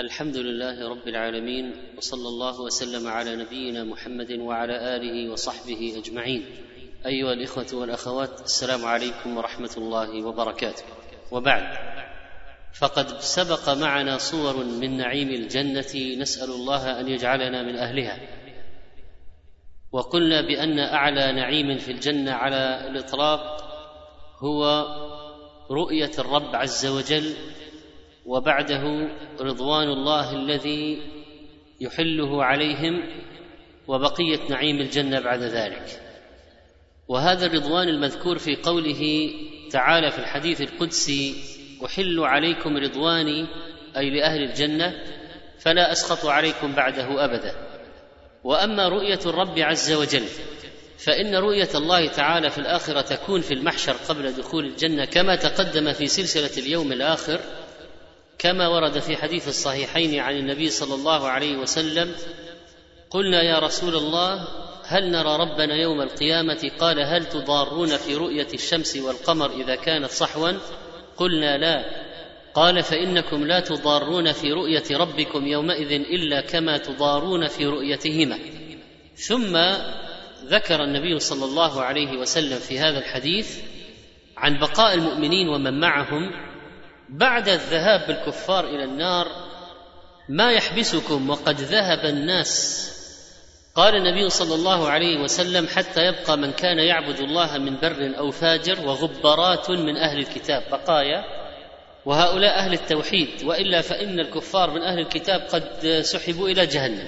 الحمد لله رب العالمين وصلى الله وسلم على نبينا محمد وعلى آله وصحبه أجمعين. أيها الإخوة والأخوات السلام عليكم ورحمة الله وبركاته. وبعد فقد سبق معنا صور من نعيم الجنة نسأل الله أن يجعلنا من أهلها. وقلنا بأن أعلى نعيم في الجنة على الإطلاق هو رؤية الرب عز وجل وبعده رضوان الله الذي يحله عليهم وبقية نعيم الجنة بعد ذلك. وهذا الرضوان المذكور في قوله تعالى في الحديث القدسي أحل عليكم رضواني أي لأهل الجنة فلا أسخط عليكم بعده أبدا. وأما رؤية الرب عز وجل فإن رؤية الله تعالى في الآخرة تكون في المحشر قبل دخول الجنة كما تقدم في سلسلة اليوم الآخر كما ورد في حديث الصحيحين عن النبي صلى الله عليه وسلم قلنا يا رسول الله هل نرى ربنا يوم القيامة؟ قال هل تضارون في رؤية الشمس والقمر إذا كانت صحوا؟ قلنا لا. قال فإنكم لا تضارون في رؤية ربكم يومئذ إلا كما تضارون في رؤيتهما. ثم ذكر النبي صلى الله عليه وسلم في هذا الحديث عن بقاء المؤمنين ومن معهم بعد الذهاب بالكفار إلى النار ما يحبسكم وقد ذهب الناس. قال النبي صلى الله عليه وسلم حتى يبقى من كان يعبد الله من بر أو فاجر وغبرات من أهل الكتاب بقايا وهؤلاء أهل التوحيد وإلا فإن الكفار من أهل الكتاب قد سحبوا إلى جهنم.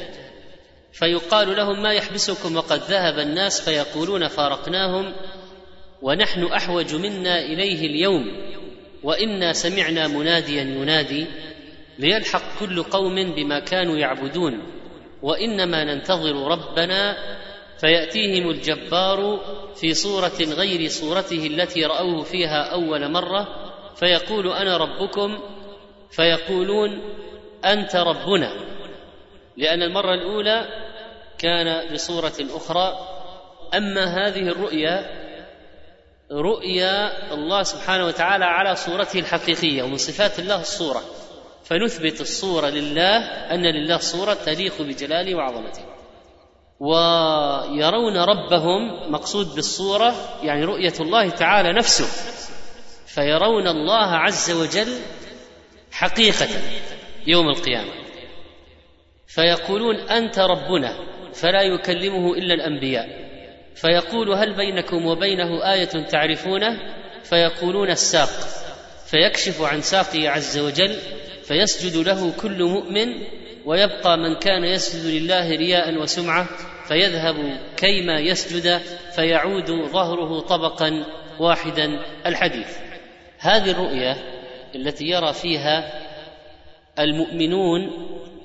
فيقال لهم ما يحبسكم وقد ذهب الناس فيقولون فارقناهم ونحن أحوج منا إليه اليوم. وإنا سمعنا مناديا ينادي ليلحق كل قوم بما كانوا يعبدون وإنما ننتظر ربنا فيأتيهم الجبار في صورة غير صورته التي رأوه فيها أول مرة فيقول أنا ربكم فيقولون أنت ربنا لأن المرة الأولى كان بصورة أخرى أما هذه الرؤيا رؤيا الله سبحانه وتعالى على صورته الحقيقية ومن صفات الله الصورة. فنثبت الصورة لله أن لله صورة تليق بجلاله وعظمته. ويرون ربهم مقصود بالصورة يعني رؤية الله تعالى نفسه. فيرون الله عز وجل حقيقة يوم القيامة. فيقولون أنت ربنا فلا يكلمه إلا الأنبياء. فيقول هل بينكم وبينه آية تعرفونه؟ فيقولون الساق. فيكشف عن ساقه عز وجل فيسجد له كل مؤمن ويبقى من كان يسجد لله رياء وسمعة فيذهب كيما يسجد فيعود ظهره طبقا واحدا. الحديث هذه الرؤيه التي يرى فيها المؤمنون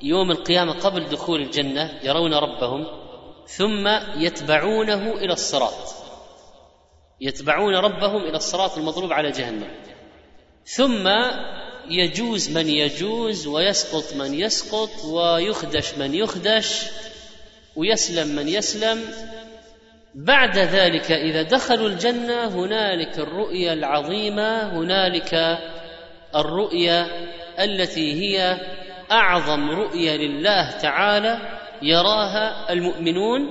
يوم القيامة قبل دخول الجنة يرون ربهم ثم يتبعونه إلى الصراط. يتبعون ربهم إلى الصراط المضروب على جهنم. ثم يجوز من يجوز ويسقط من يسقط ويخدش من يخدش ويسلم من يسلم. بعد ذلك إذا دخلوا الجنة هنالك الرؤيا العظيمة هنالك الرؤيا التي هي أعظم رؤيا لله تعالى. يراها المؤمنون.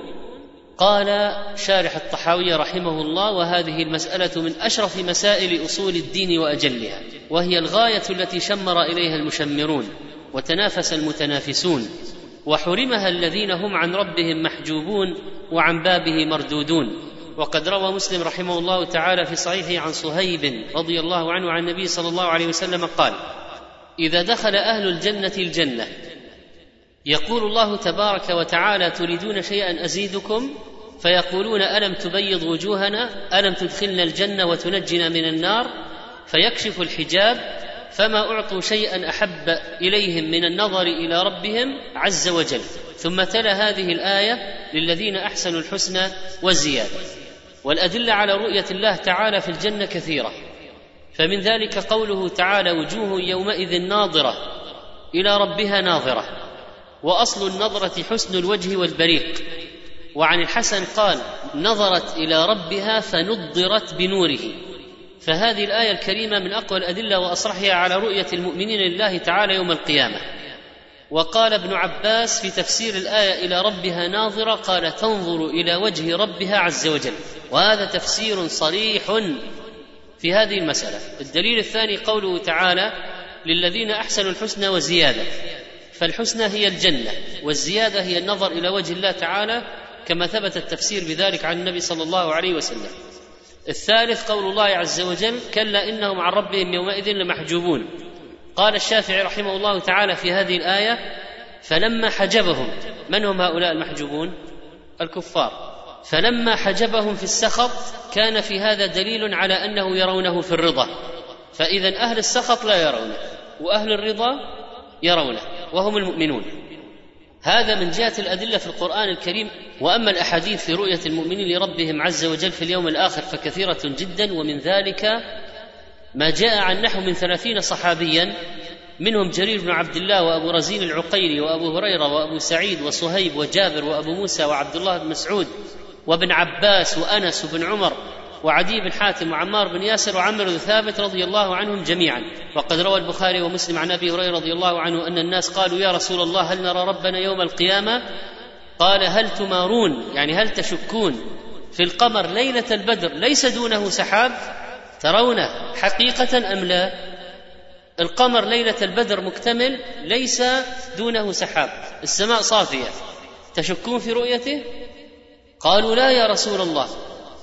قال شارح الطحاوي رحمه الله وهذه المسألة من أشرف مسائل أصول الدين وأجلها وهي الغاية التي شمر إليها المشمرون وتنافس المتنافسون وحرمها الذين هم عن ربهم محجوبون وعن بابه مردودون. وقد روى مسلم رحمه الله تعالى في صحيحه عن صهيب رضي الله عنه عن النبي صلى الله عليه وسلم قال إذا دخل أهل الجنة الجنة يقول الله تبارك وتعالى تريدون شيئا أزيدكم؟ فيقولون ألم تبيض وجوهنا؟ ألم تدخلنا الجنة وتنجنا من النار؟ فيكشف الحجاب فما أعطوا شيئا أحب إليهم من النظر إلى ربهم عز وجل. ثم تلا هذه الآية للذين أحسنوا الحسنى والزياده والأدلة على رؤية الله تعالى في الجنة كثيرة. فمن ذلك قوله تعالى وجوه يومئذ ناظرة إلى ربها ناظرة. وأصل النظرة حسن الوجه والبريق. وعن الحسن قال نظرت إلى ربها فنضرت بنوره. فهذه الآية الكريمة من أقوى الأدلة وأصرحها على رؤية المؤمنين لله تعالى يوم القيامة. وقال ابن عباس في تفسير الآية إلى ربها ناظرة قال تنظر إلى وجه ربها عز وجل. وهذا تفسير صريح في هذه المسألة. الدليل الثاني قوله تعالى للذين أحسنوا الحسنى وزيادة. فالحسنى هي الجنة والزيادة هي النظر إلى وجه الله تعالى كما ثبت التفسير بذلك عن النبي صلى الله عليه وسلم. الثالث قول الله عز وجل كلا إنهم عن ربهم يومئذ لمحجوبون قال الشافعي رحمه الله تعالى في هذه الآية فلما حجبهم من هم هؤلاء المحجوبون؟ الكفار. فلما حجبهم في السخط كان في هذا دليل على أنه يرونه في الرضا فإذا أهل السخط لا يرونه وأهل الرضا يرونه. وهم المؤمنون. هذا من جهة الأدلة في القرآن الكريم وأما الأحاديث في رؤية المؤمنين لربهم عز وجل في اليوم الآخر فكثيرة جدا ومن ذلك ما جاء عن نحو من ثلاثين صحابيا منهم جرير بن عبد الله وأبو رزين العقيلي وأبو هريرة وأبو سعيد وصهيب وجابر وأبو موسى وعبد الله بن مسعود وابن عباس وأنس وابن عمر وعدي بن حاتم وعمار بن ياسر وعمر بن ثابت رضي الله عنهم جميعا. وقد روى البخاري ومسلم عن أبي هريرة رضي الله عنه أن الناس قالوا يا رسول الله هل نرى ربنا يوم القيامة؟ قال هل تمارون؟ يعني هل تشكون في القمر ليلة البدر ليس دونه سحاب؟ ترونه حقيقة أم لا؟ القمر ليلة البدر مكتمل ليس دونه سحاب. السماء صافية. تشكون في رؤيته؟ قالوا لا يا رسول الله.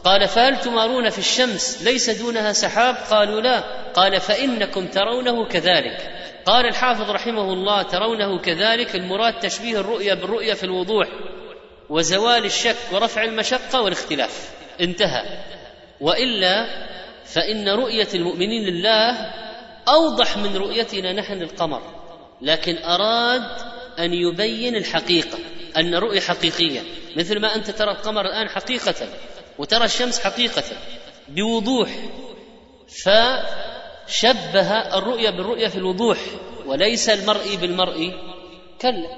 قال فهل تمارون في الشمس ليس دونها سحاب؟ قالوا لا. قال فإنكم ترونه كذلك. قال الحافظ رحمه الله ترونه كذلك. المراد تشبيه الرؤيا بالرؤيا في الوضوح وزوال الشك ورفع المشقة والاختلاف. انتهى. وإلا فإن رؤية المؤمنين لله أوضح من رؤيتنا نحن القمر. لكن أراد أن يبين الحقيقة أن الرؤيه حقيقية. مثل ما أنت ترى القمر الآن حقيقة. وترى الشمس حقيقة بوضوح فشبه الرؤية بالرؤية في الوضوح وليس المرئي بالمرئي كلا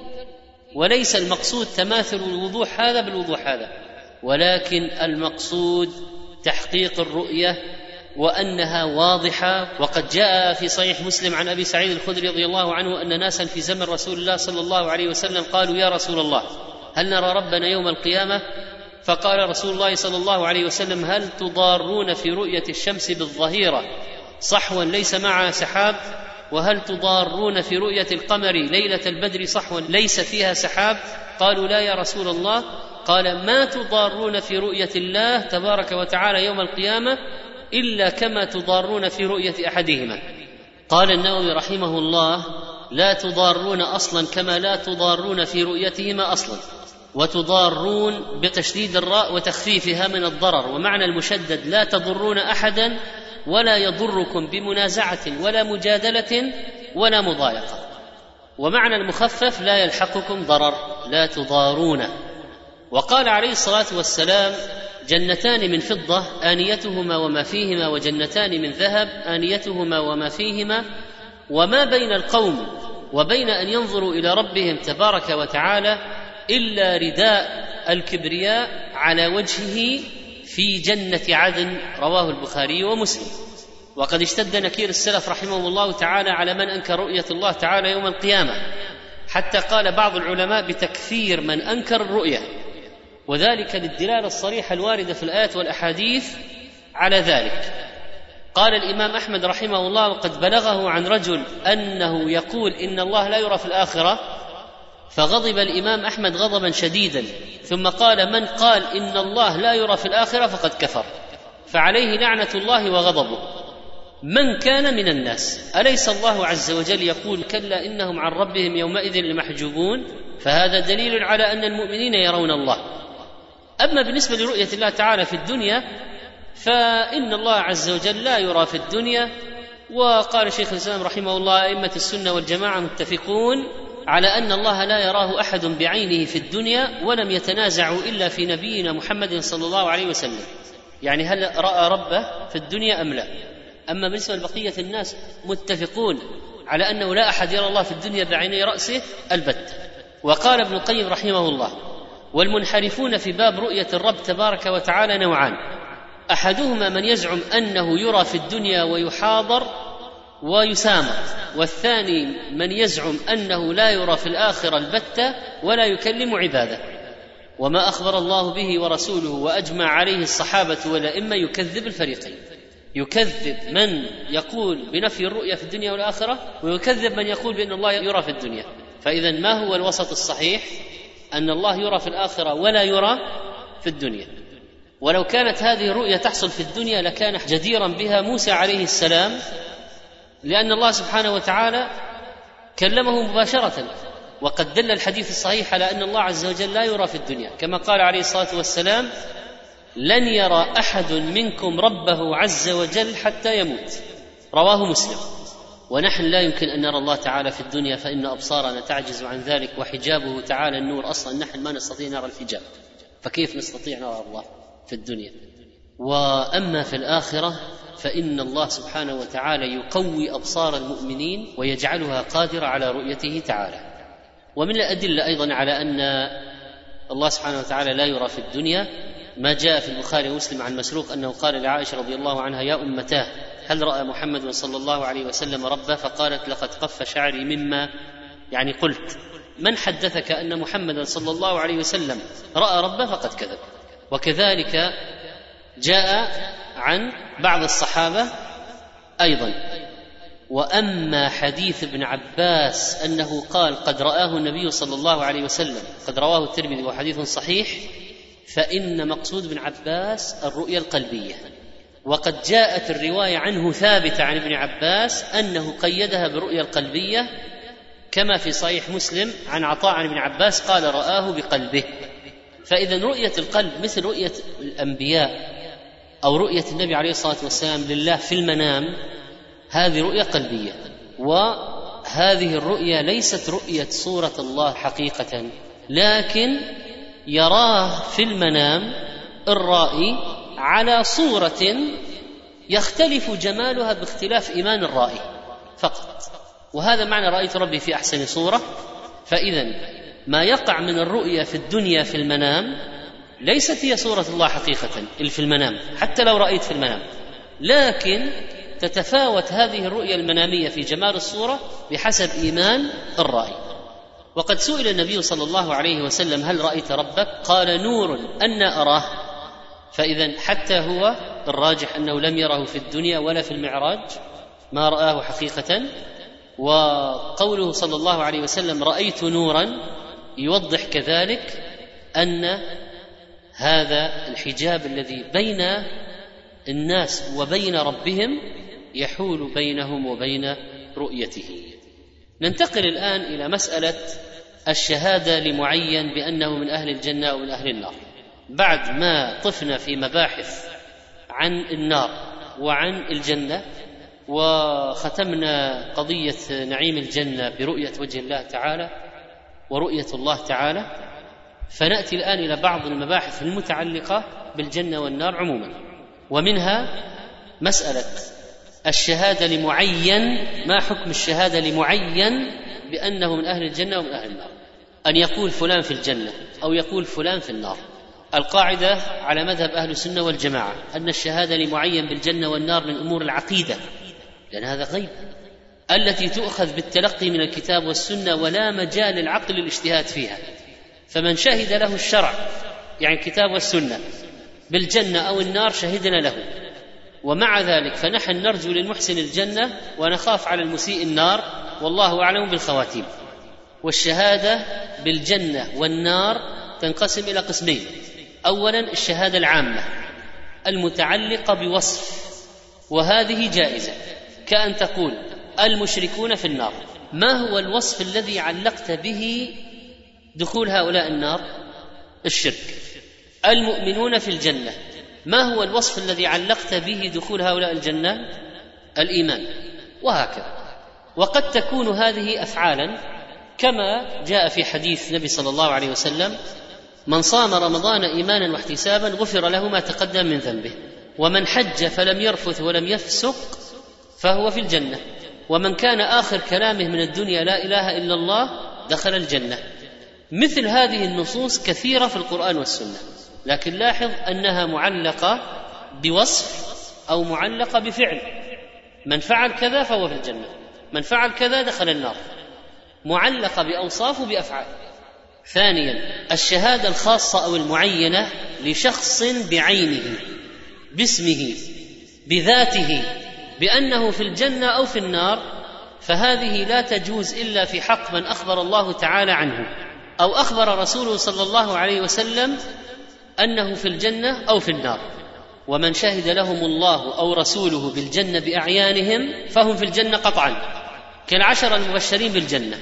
وليس المقصود تماثل الوضوح هذا بالوضوح هذا ولكن المقصود تحقيق الرؤية وأنها واضحة. وقد جاء في صحيح مسلم عن أبي سعيد الخدري رضي الله عنه أن ناسا في زمن رسول الله صلى الله عليه وسلم قالوا يا رسول الله هل نرى ربنا يوم القيامة؟ فقال رسول الله صلى الله عليه وسلم هل تضارون في رؤية الشمس بالظهيرة؟ صحوا ليس معها سحاب. وهل تضارون في رؤية القمر ليلة البدر صحوا ليس فيها سحاب؟ قالوا لا يا رسول الله. قال ما تضارون في رؤية الله تبارك وتعالى يوم القيامة إلا كما تضارون في رؤية أحدهما. قال النووي رحمه الله لا تضارون أصلا كما لا تضارون في رؤيتهما أصلا. وتضارون بتشديد الراء وتخفيفها من الضرر ومعنى المشدد لا تضرون أحدا ولا يضركم بمنازعة ولا مجادلة ولا مضايقة. ومعنى المخفف لا يلحقكم ضرر لا تضارون. وقال عليه الصلاة والسلام جنتان من فضة آنيتهما وما فيهما وجنتان من ذهب آنيتهما وما فيهما وما بين القوم وبين أن ينظروا إلى ربهم تبارك وتعالى إلا رداء الكبرياء على وجهه في جنة عدن رواه البخاري ومسلم. وقد اشتد نكير السلف رحمهم الله تعالى على من أنكر رؤية الله تعالى يوم القيامة. حتى قال بعض العلماء بتكفير من أنكر الرؤية. وذلك للدلالة الصريحة الواردة في الآيات والأحاديث على ذلك. قال الإمام أحمد رحمه الله وقد بلغه عن رجل أنه يقول إن الله لا يرى في الآخرة فغضب الإمام أحمد غضبا شديدا ثم قال من قال إن الله لا يرى في الآخرة فقد كفر. فعليه لعنة الله وغضبه. من كان من الناس؟ أليس الله عز وجل يقول كلا إنهم عن ربهم يومئذ لمحجوبون؟ فهذا دليل على أن المؤمنين يرون الله. أما بالنسبة لرؤية الله تعالى في الدنيا فإن الله عز وجل لا يرى في الدنيا. وقال شيخ الإسلام رحمه الله أئمة السنة والجماعة متفقون على أن الله لا يراه أحد بعينه في الدنيا ولم يتنازعوا إلا في نبينا محمد صلى الله عليه وسلم. يعني هل رأى ربه في الدنيا أم لا؟ أما بالنسبة لبقية الناس متفقون على أنه لا أحد يرى الله في الدنيا بعيني رأسه البت. وقال ابن القيم رحمه الله والمنحرفون في باب رؤية الرب تبارك وتعالى نوعان. أحدهما من يزعم أنه يرى في الدنيا ويحاضر ويسامر والثاني من يزعم أنه لا يرى في الآخرة البتة ولا يكلم عباده. وما أخبر الله به ورسوله وأجمع عليه الصحابة والأئمة يكذب الفريقين. يكذب من يقول بنفي الرؤيا في الدنيا والآخرة ويكذب من يقول بأن الله يرى في الدنيا. فإذا ما هو الوسط الصحيح؟ أن الله يرى في الآخرة ولا يرى في الدنيا. ولو كانت هذه الرؤيا تحصل في الدنيا لكان جديرا بها موسى عليه السلام لأن الله سبحانه وتعالى كلمه مباشرة وقد دل الحديث الصحيح على أن الله عز وجل لا يرى في الدنيا. كما قال عليه الصلاة والسلام لن يرى أحد منكم ربه عز وجل حتى يموت. رواه مسلم. ونحن لا يمكن أن نرى الله تعالى في الدنيا فإن أبصارنا تعجز عن ذلك وحجابه تعالى النور. أصلا نحن ما نستطيع نرى الحجاب. فكيف نستطيع نرى الله في الدنيا؟ وأما في الآخرة فإن الله سبحانه وتعالى يقوي أبصار المؤمنين ويجعلها قادرة على رؤيته تعالى. ومن الأدلة أيضا على أن الله سبحانه وتعالى لا يرى في الدنيا ما جاء في البخاري ومسلم عن مسروق أنه قال لعائشة رضي الله عنها يا أمتاه هل رأى محمد صلى الله عليه وسلم ربه؟ فقالت لقد قف شعري مما يعني قلت من حدثك أن محمدا صلى الله عليه وسلم رأى ربه فقد كذب؟ وكذلك جاء عن بعض الصحابة أيضا. وأما حديث ابن عباس أنه قال قد رآه النبي صلى الله عليه وسلم قد رواه الترمذي وحديث صحيح فإن مقصود ابن عباس الرؤيا القلبية. وقد جاءت الرواية عنه ثابتة عن ابن عباس أنه قيدها بالرؤيا القلبية كما في صحيح مسلم عن عطاء عن ابن عباس قال رآه بقلبه. فإذا رؤية القلب مثل رؤية الأنبياء أو رؤية النبي عليه الصلاة والسلام لله في المنام هذه رؤية قلبية. وهذه الرؤية ليست رؤية صورة الله حقيقة لكن يراه في المنام الرائي على صورة يختلف جمالها باختلاف إيمان الرائي فقط. وهذا معنى رأيت ربي في أحسن صورة. فإذا ما يقع من الرؤيا في الدنيا في المنام ليست هي صورة الله حقيقة في المنام حتى لو رأيت في المنام. لكن تتفاوت هذه الرؤيا المنامية في جمال الصورة بحسب إيمان الرأي. وقد سئل النبي صلى الله عليه وسلم هل رأيت ربك؟ قال نور أن أراه. فإذا حتى هو الراجح أنه لم يره في الدنيا ولا في المعراج ما رآه حقيقة. وقوله صلى الله عليه وسلم رأيت نورا يوضح كذلك أن هذا الحجاب الذي بين الناس وبين ربهم يحول بينهم وبين رؤيته. ننتقل الآن إلى مسألة الشهادة لمعين بأنه من أهل الجنة أو من أهل النار. بعد ما طفنا في مباحث عن النار وعن الجنة وختمنا قضية نعيم الجنة برؤية وجه الله تعالى ورؤية الله تعالى فنأتي الآن إلى بعض المباحث المتعلقة بالجنة والنار عموما. ومنها مسألة الشهادة لمعين ما حكم الشهادة لمعين بأنه من أهل الجنة ومن أهل النار؟ أن يقول فلان في الجنة أو يقول فلان في النار. القاعدة على مذهب أهل السنة والجماعة أن الشهادة لمعين بالجنة والنار من أمور العقيدة لأن هذا غيب. التي تؤخذ بالتلقي من الكتاب والسنة ولا مجال للعقل الاجتهاد فيها. فمن شهد له الشرع يعني الكتاب والسنة بالجنة أو النار شهدنا له. ومع ذلك فنحن نرجو للمحسن الجنة ونخاف على المسيء النار والله أعلم بالخواتيم. والشهادة بالجنة والنار تنقسم إلى قسمين. اولا الشهادة العامة المتعلقة بوصف وهذه جائزة. كأن تقول المشركون في النار ما هو الوصف الذي علقت به دخول هؤلاء النار الشرك. المؤمنون في الجنة ما هو الوصف الذي علقت به دخول هؤلاء الجنة؟ الإيمان. وهكذا. وقد تكون هذه افعالا كما جاء في حديث النبي صلى الله عليه وسلم من صام رمضان ايمانا واحتسابا غفر له ما تقدم من ذنبه. ومن حج فلم يرفث ولم يفسق فهو في الجنة. ومن كان آخر كلامه من الدنيا لا إله إلا الله دخل الجنة. مثل هذه النصوص كثيرة في القرآن والسنة. لكن لاحظ أنها معلقة بوصف أو معلقة بفعل. من فعل كذا فهو في الجنة. من فعل كذا دخل النار. معلقة بأوصاف وبأفعال. ثانيا الشهادة الخاصة أو المعينة لشخص بعينه باسمه بذاته بأنه في الجنة أو في النار فهذه لا تجوز إلا في حق من أخبر الله تعالى عنه. أو أخبر رسوله صلى الله عليه وسلم أنه في الجنة أو في النار. ومن شهد لهم الله أو رسوله بالجنة بأعيانهم فهم في الجنة قطعا. كالعشر المبشرين بالجنة.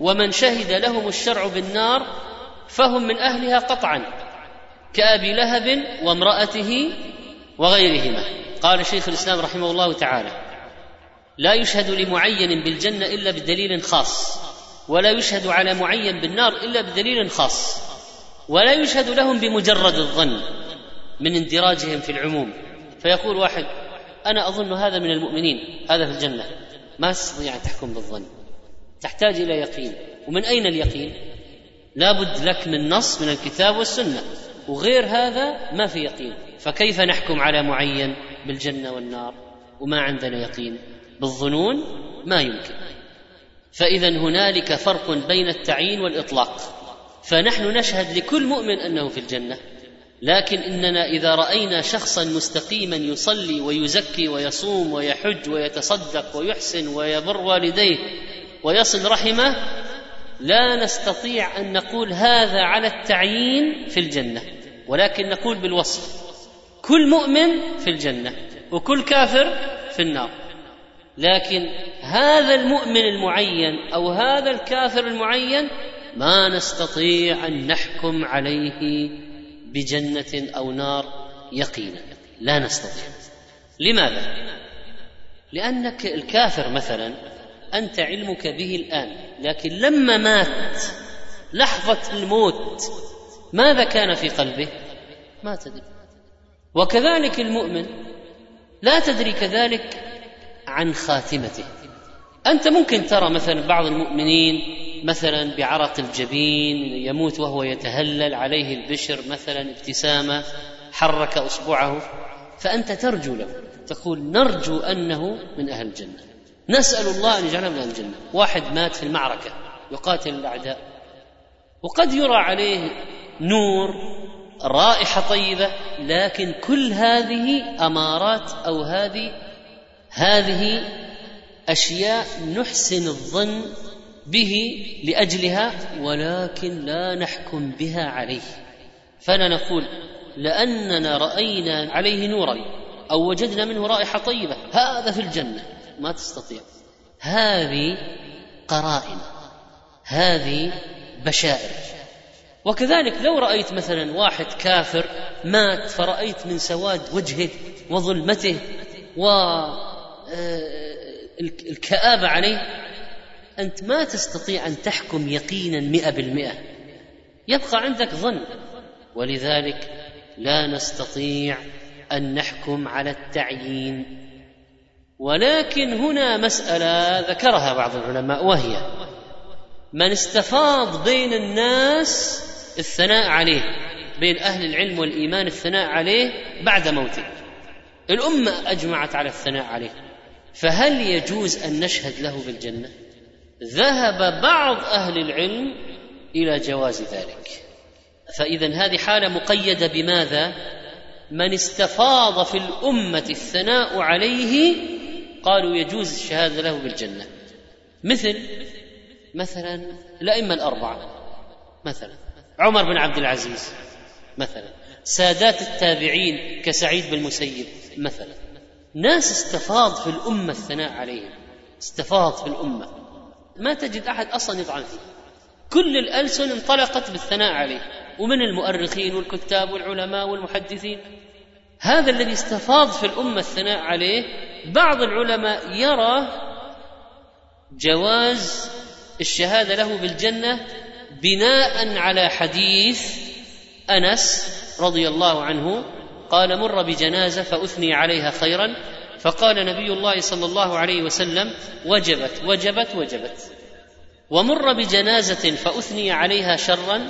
ومن شهد لهم الشرع بالنار فهم من أهلها قطعا. كأبي لهب وامرأته وغيرهما. قال شيخ الإسلام رحمه الله تعالى لا يشهد لمعين بالجنة إلا بدليل خاص. ولا يشهد على معين بالنار إلا بدليل خاص ولا يشهد لهم بمجرد الظن من اندراجهم في العموم. فيقول واحد أنا أظن هذا من المؤمنين هذا في الجنة. ما تستطيع أن تحكم بالظن. تحتاج إلى يقين. ومن أين اليقين؟ لابد لك من نص من الكتاب والسنة. وغير هذا ما في يقين. فكيف نحكم على معين بالجنة والنار؟ وما عندنا يقين. بالظنون ما يمكن. فاذا هنالك فرق بين التعيين والإطلاق. فنحن نشهد لكل مؤمن أنه في الجنة لكن إننا إذا رأينا شخصا مستقيما يصلي ويزكي ويصوم ويحج ويتصدق ويحسن ويبر والديه ويصل رحمه لا نستطيع أن نقول هذا على التعيين في الجنة ولكن نقول بالوصف كل مؤمن في الجنة وكل كافر في النار. لكن هذا المؤمن المعين أو هذا الكافر المعين ما نستطيع أن نحكم عليه بجنة أو نار يقينا. لا نستطيع. لماذا؟ لأنك الكافر مثلا أنت علمك به الآن لكن لما مات لحظة الموت ماذا كان في قلبه؟ ما تدري. وكذلك المؤمن لا تدري كذلك عن خاتمته. أنت ممكن ترى مثلا بعض المؤمنين مثلا بعرق الجبين يموت وهو يتهلل عليه البشر مثلا ابتسامة حرك أصبعه فأنت ترجو له. تقول نرجو أنه من أهل الجنة. نسأل الله أن يجعلنا من أهل الجنة. واحد مات في المعركة يقاتل الأعداء. وقد يرى عليه نور رائحة طيبة لكن كل هذه أمارات أو هذه هذه أشياء نحسن الظن به لأجلها ولكن لا نحكم بها عليه. فلا نقول لأننا رأينا عليه نورا أو وجدنا منه رائحة طيبة هذا في الجنة. ما تستطيع. هذه قرائن. هذه بشائر. وكذلك لو رأيت مثلا واحد كافر مات فرأيت من سواد وجهه وظلمته و الكآبة عليه أنت ما تستطيع أن تحكم يقينا مئة بالمئة. يبقى عندك ظن. ولذلك لا نستطيع أن نحكم على التعيين. ولكن هنا مسألة ذكرها بعض العلماء وهي من استفاض بين الناس الثناء عليه بين أهل العلم والإيمان الثناء عليه بعد موته. الأمة أجمعت على الثناء عليه. فهل يجوز أن نشهد له بالجنة؟ ذهب بعض أهل العلم إلى جواز ذلك. فاذا هذه حالة مقيدة بماذا؟ من استفاض في الأمة الثناء عليه قالوا يجوز الشهادة له بالجنة. مثل مثلا الأئمة الأربعة مثلا عمر بن عبد العزيز مثلا سادات التابعين كسعيد بن المسيب مثلا ناس استفاض في الأمة الثناء عليهم استفاض في الأمة. ما تجد أحد أصلا يطعن فيه. كل الألسن انطلقت بالثناء عليه. ومن المؤرخين والكتاب والعلماء والمحدثين. هذا الذي استفاض في الأمة الثناء عليه بعض العلماء يرى جواز الشهادة له بالجنة بناء على حديث أنس رضي الله عنه قال مر بجنازة فأثني عليها خيرا فقال نبي الله صلى الله عليه وسلم وجبت وجبت وجبت. ومر بجنازة فأثني عليها شرا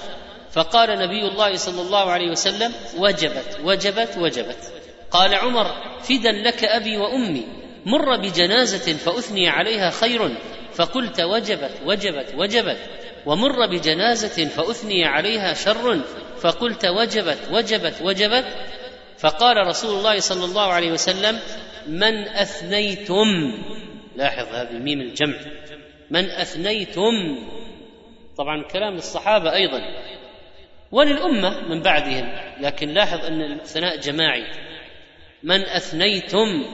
فقال نبي الله صلى الله عليه وسلم وجبت وجبت وجبت. قال عمر فدا لك أبي وأمي. مر بجنازة فأثني عليها خير فقلت وجبت وجبت وجبت. ومر بجنازة فأثني عليها شر فقلت وجبت وجبت وجبت. فقال رسول الله صلى الله عليه وسلم من أثنيتم؟ لاحظ هذه ميم الجمع. من أثنيتم؟ طبعا كلام للصحابة أيضا. وللأمة من بعدهم لكن لاحظ أن الثناء جماعي. من أثنيتم؟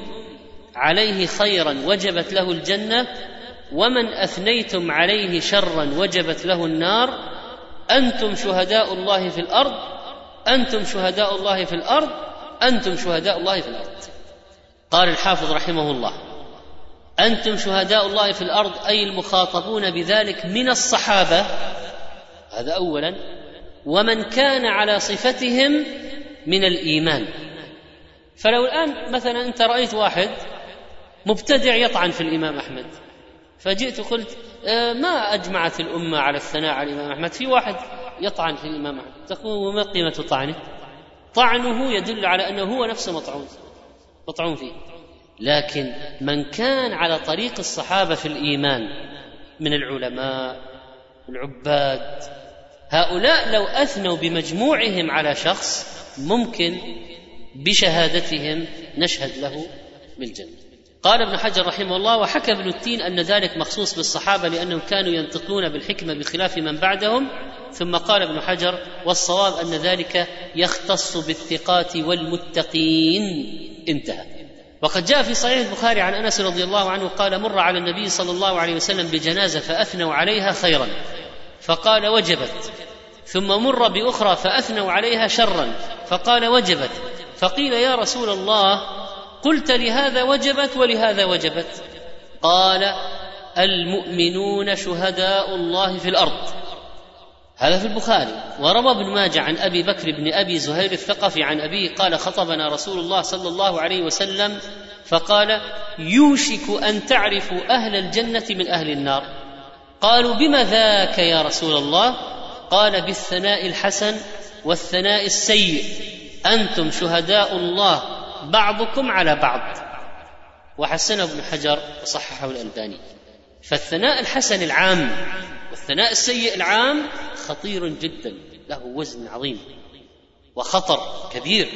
عليه خيرا وجبت له الجنة. ومن أثنيتم عليه شرا وجبت له النار. أنتم شهداء الله في الأرض؟ أنتم شهداء الله في الأرض؟ أنتم شهداء الله في الأرض. قال الحافظ رحمه الله أنتم شهداء الله في الأرض أي المخاطبون بذلك من الصحابة. هذا أولا. ومن كان على صفتهم من الإيمان. فلو الآن مثلا أنت رأيت واحد مبتدع يطعن في الإمام أحمد فجئت قلت آه، ما أجمعت الأمة على الثناء على الإمام أحمد في واحد يطعن في الإمام أحمد. تقول وما قيمة طعنه؟ طعنه يدل على أنه هو نفسه مطعون مطعون فيه. لكن من كان على طريق الصحابة في الإيمان من العلماء العباد هؤلاء لو أثنوا بمجموعهم على شخص ممكن بشهادتهم نشهد له بالجنة. قال ابن حجر رحمه الله وحكى ابن التين أن ذلك مخصوص بالصحابة لأنهم كانوا ينطقون بالحكمة بخلاف من بعدهم ثم قال ابن حجر والصواب أن ذلك يختص بالثقات والمتقين. انتهى. وقد جاء في صحيح البخاري عن أنس رضي الله عنه قال مر على النبي صلى الله عليه وسلم بجنازة فأثنوا عليها خيرا فقال وجبت. ثم مر بأخرى فأثنوا عليها شرا فقال وجبت. فقيل يا رسول الله قلت لهذا وجبت ولهذا وجبت. قال المؤمنون شهداء الله في الأرض. هذا في البخاري. وروى ابن ماجه عن أبي بكر بن أبي زهير الثقفي عن أبيه قال خطبنا رسول الله صلى الله عليه وسلم فقال يوشك أن تعرفوا أهل الجنة من أهل النار. قالوا بم ذاك يا رسول الله؟ قال بالثناء الحسن والثناء السيء. أنتم شهداء الله بعضكم على بعض. وحسنه ابن حجر وصححه الألباني. فالثناء الحسن العام والثناء السيء العام خطير جدا له وزن عظيم وخطر كبير.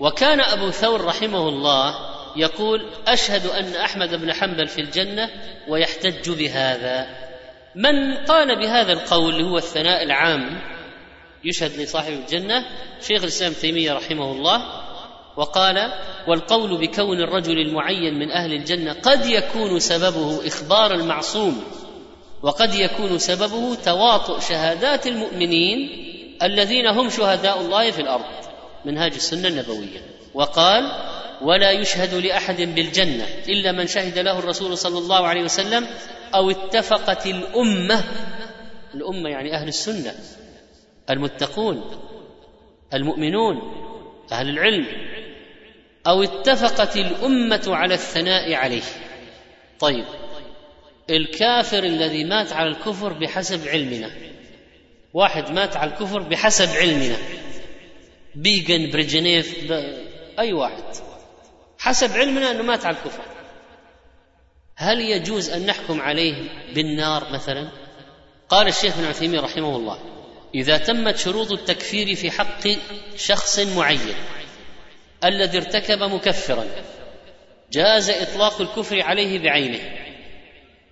وكان أبو ثور رحمه الله يقول أشهد أن أحمد بن حنبل في الجنة ويحتج بهذا. من قال بهذا القول هو الثناء العام يشهد لصاحب الجنة شيخ الإسلام تيمية رحمه الله وقال والقول بكون الرجل المعين من أهل الجنة قد يكون سببه إخبار المعصوم. وقد يكون سببه تواطؤ شهادات المؤمنين الذين هم شهداء الله في الأرض منهاج السنة النبوية. وقال ولا يشهد لأحد بالجنة إلا من شهد له الرسول صلى الله عليه وسلم أو اتفقت الأمة. الأمة يعني أهل السنة. المتقون المؤمنون أهل العلم. أو اتفقت الأمة على الثناء عليه. طيب الكافر الذي مات على الكفر بحسب علمنا. واحد مات على الكفر بحسب علمنا. بيجن بريجنيف أي واحد. حسب علمنا إنه مات على الكفر. هل يجوز أن نحكم عليه بالنار مثلا؟ قال الشيخ ابن عثيمين رحمه الله إذا تمت شروط التكفير في حق شخص معين الذي ارتكب مكفرا جاز إطلاق الكفر عليه بعينه.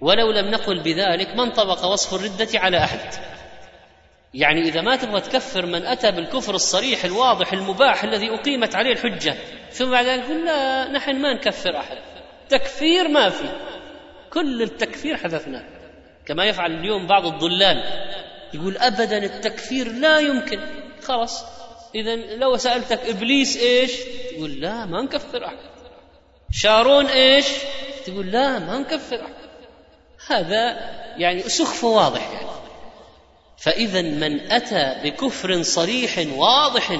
ولو لم نقل بذلك ما انطبق وصف الردة على أحد. يعني إذا ما تبغى تكفر من أتى بالكفر الصريح الواضح المباح الذي أقيمت عليه الحجة ثم بعد ذلك لا نحن ما نكفر أحد. تكفير ما في. كل التكفير حذفناه. كما يفعل اليوم بعض الضلال. يقول ابدا التكفير لا يمكن. خلاص. اذا لو سألتك إبليس إيش؟ تقول لا ما نكفر أحد. شارون إيش؟ تقول لا ما نكفر أحد. هذا يعني سخف واضح. يعني فاذا من أتى بكفر صريح واضح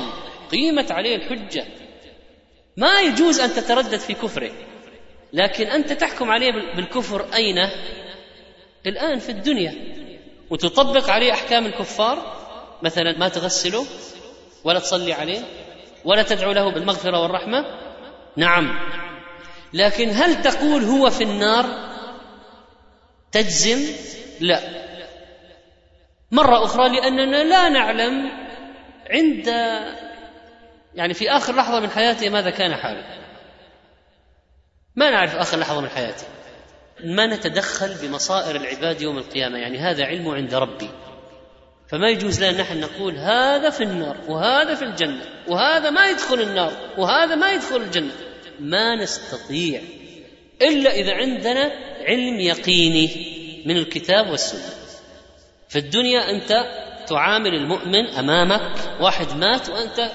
قيمت عليه الحجة ما يجوز أن تتردد في كفره لكن أنت تحكم عليه بالكفر أين؟ الآن في الدنيا. وتطبق عليه أحكام الكفار مثلا ما تغسله ولا تصلي عليه ولا تدعو له بالمغفرة والرحمة؟ نعم. لكن هل تقول هو في النار؟ تجزم؟ لا. مرة أخرى لأننا لا نعلم عند يعني في آخر لحظة من حياته ماذا كان حاله ما نعرف آخر لحظة من حياته ما نتدخل بمصائر العباد يوم القيامة. يعني هذا علم عند ربي. فما يجوز لنا نحن نقول هذا في النار وهذا في الجنة وهذا ما يدخل النار وهذا ما يدخل الجنة. ما نستطيع إلا إذا عندنا علم يقيني من الكتاب والسنة. في الدنيا أنت تعامل المؤمن أمامك واحد مات وأنت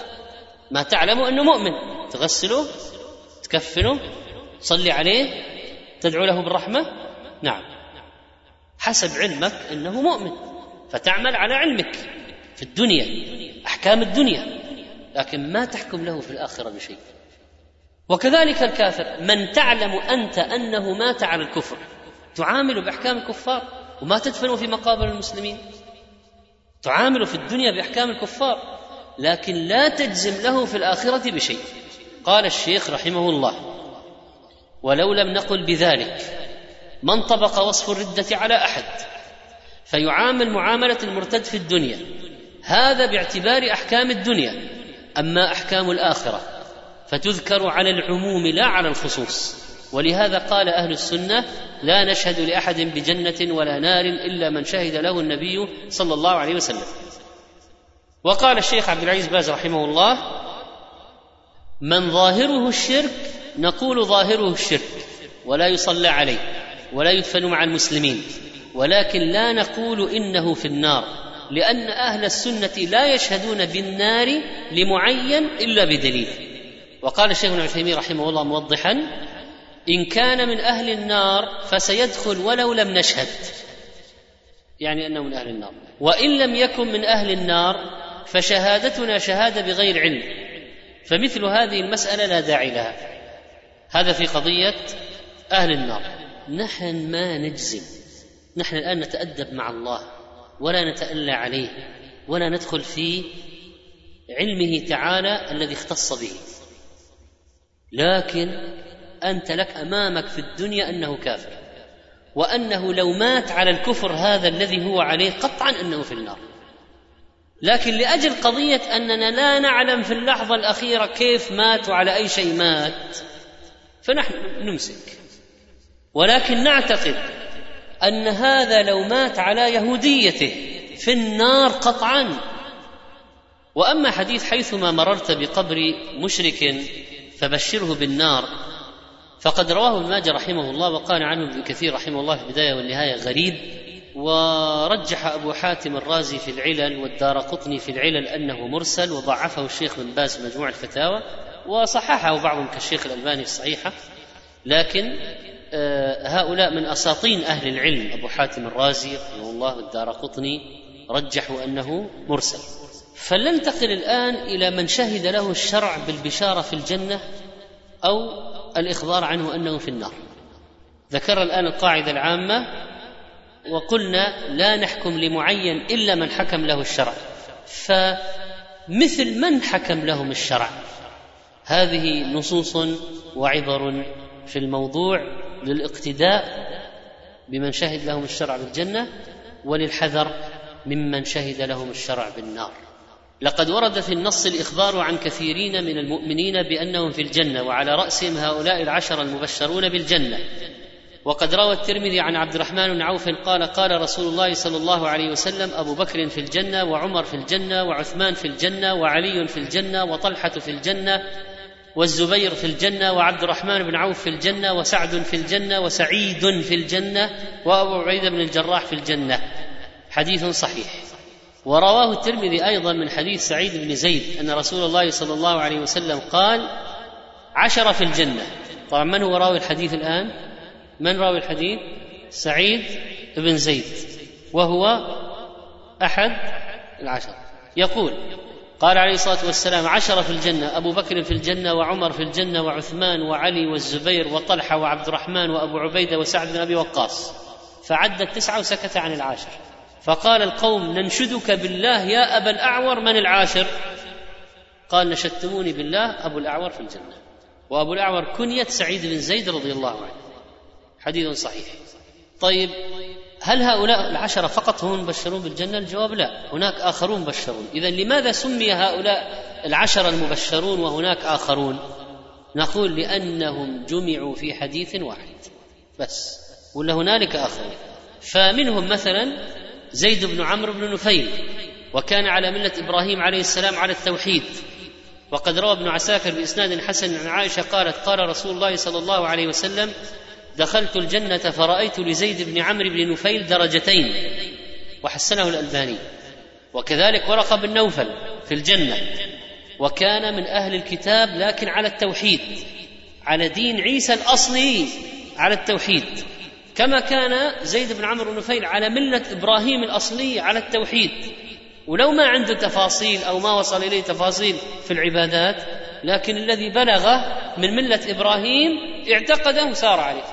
ما تعلم أنه مؤمن. تغسله تكفنه تصلي عليه تدعو له بالرحمة؟ نعم. حسب علمك أنه مؤمن فتعمل على علمك في الدنيا أحكام الدنيا لكن ما تحكم له في الآخرة بشيء. وكذلك الكافر من تعلم أنت أنه مات على الكفر تعامل بأحكام الكفار وما تدفن في مقابر المسلمين تعامل في الدنيا بأحكام الكفار لكن لا تجزم له في الآخرة بشيء. قال الشيخ رحمه الله ولو لم نقل بذلك ما انطبق وصف الردة على أحد فيعامل معاملة المرتد في الدنيا هذا باعتبار أحكام الدنيا أما أحكام الآخرة. فتذكر على العموم لا على الخصوص. ولهذا قال أهل السنة لا نشهد لأحد بجنة ولا نار إلا من شهد له النبي صلى الله عليه وسلم. وقال الشيخ عبد العزيز باز رحمه الله من ظاهره الشرك نقول ظاهره الشرك ولا يصلى عليه ولا يدفن مع المسلمين ولكن لا نقول إنه في النار لأن أهل السنة لا يشهدون بالنار لمعين إلا بدليل. وقال الشيخ ابن عثيمين رحمه الله موضحا إن كان من أهل النار فسيدخل ولو لم نشهد. يعني أنه من أهل النار. وإن لم يكن من أهل النار فشهادتنا شهادة بغير علم. فمثل هذه المسألة لا داعي لها. هذا في قضية أهل النار. نحن ما نجزم. نحن الآن نتأدب مع الله ولا نتألى عليه ولا ندخل في علمه تعالى الذي اختص به. لكن أنت لك أمامك في الدنيا أنه كافر وأنه لو مات على الكفر هذا الذي هو عليه قطعا أنه في النار. لكن لأجل قضية أننا لا نعلم في اللحظة الأخيرة كيف مات وعلى أي شيء مات فنحن نمسك. ولكن نعتقد أن هذا لو مات على يهوديته في النار قطعا. وأما حديث حيثما مررت بقبر مشرك فبشره بالنار. فقد رواه ابن ماجه رحمه الله وقال عنه ابن كثير رحمه الله في البداية والنهاية غريب ورجح أبو حاتم الرازي في العلل والدار قطني في العلل أنه مرسل وضعفه الشيخ بن باز في مجموع الفتاوى وصححه بعضهم كالشيخ الألباني في الصحيحة. لكن آه، هؤلاء من أساطين أهل العلم أبو حاتم الرازي رحمه الله والدار قطني رجحوا أنه مرسل. فلننتقل الآن إلى من شهد له الشرع بالبشارة في الجنة أو الإخبار عنه أنه في النار. ذكر الآن القاعدة العامة وقلنا لا نحكم لمعين إلا من حكم له الشرع. فمثل من حكم لهم الشرع؟ هذه نصوص وعبر في الموضوع للاقتداء بمن شهد لهم الشرع بالجنة وللحذر ممن شهد لهم الشرع بالنار. لقد ورد في النص الاخبار عن كثيرين من المؤمنين بانهم في الجنه وعلى راسهم هؤلاء العشر المبشرون بالجنه وقد روى الترمذي عن عبد الرحمن بن عوف قال قال رسول الله صلى الله عليه وسلم ابو بكر في الجنه وعمر في الجنه وعثمان في الجنه وعلي في الجنه وطلحه في الجنه والزبير في الجنه وعبد الرحمن بن عوف في الجنه وسعد في الجنه وسعيد في الجنه وابو عبيده بن الجراح في الجنه حديث صحيح ورواه الترمذي أيضا من حديث سعيد بن زيد أن رسول الله صلى الله عليه وسلم قال عشر في الجنة. طبعا من هو راوي الحديث الآن؟ من راوي الحديث؟ سعيد بن زيد. وهو أحد العشر. يقول قال عليه الصلاة والسلام عشر في الجنة. أبو بكر في الجنة وعمر في الجنة وعثمان وعلي والزبير وطلحة وعبد الرحمن وأبو عبيدة وسعد بن أبي وقاص. فعد التسعه وسكت عن العاشر. فقال القوم ننشدك بالله يا أبا الأعور من العاشر؟ قال نشدتموني بالله أبو الأعور في الجنة. وأبو الأعور كنية سعيد بن زيد رضي الله عنه. حديث صحيح. طيب هل هؤلاء العشرة فقط هم المبشرون بالجنة؟ الجواب لا، هناك آخرون مبشرون، إذا لماذا سمي هؤلاء العشرة المبشرون وهناك آخرون؟ نقول لأنهم جمعوا في حديث واحد بس ولا هنالك آخرون؟ فمنهم مثلا زيد بن عمرو بن نفيل وكان على ملة إبراهيم عليه السلام على التوحيد. وقد روى ابن عساكر بإسناد حسن عن عائشة قالت قال رسول الله صلى الله عليه وسلم دخلت الجنة فرأيت لزيد بن عمرو بن نفيل درجتين وحسنه الألباني. وكذلك ورقة بن نوفل في الجنة. وكان من أهل الكتاب لكن على التوحيد على دين عيسى الأصلي على التوحيد. كما كان زيد بن عمرو بن نفيل على ملة إبراهيم الأصلي على التوحيد. ولو ما عنده تفاصيل أو ما وصل إليه تفاصيل في العبادات لكن الذي بلغه من ملة إبراهيم اعتقده وسار عليه.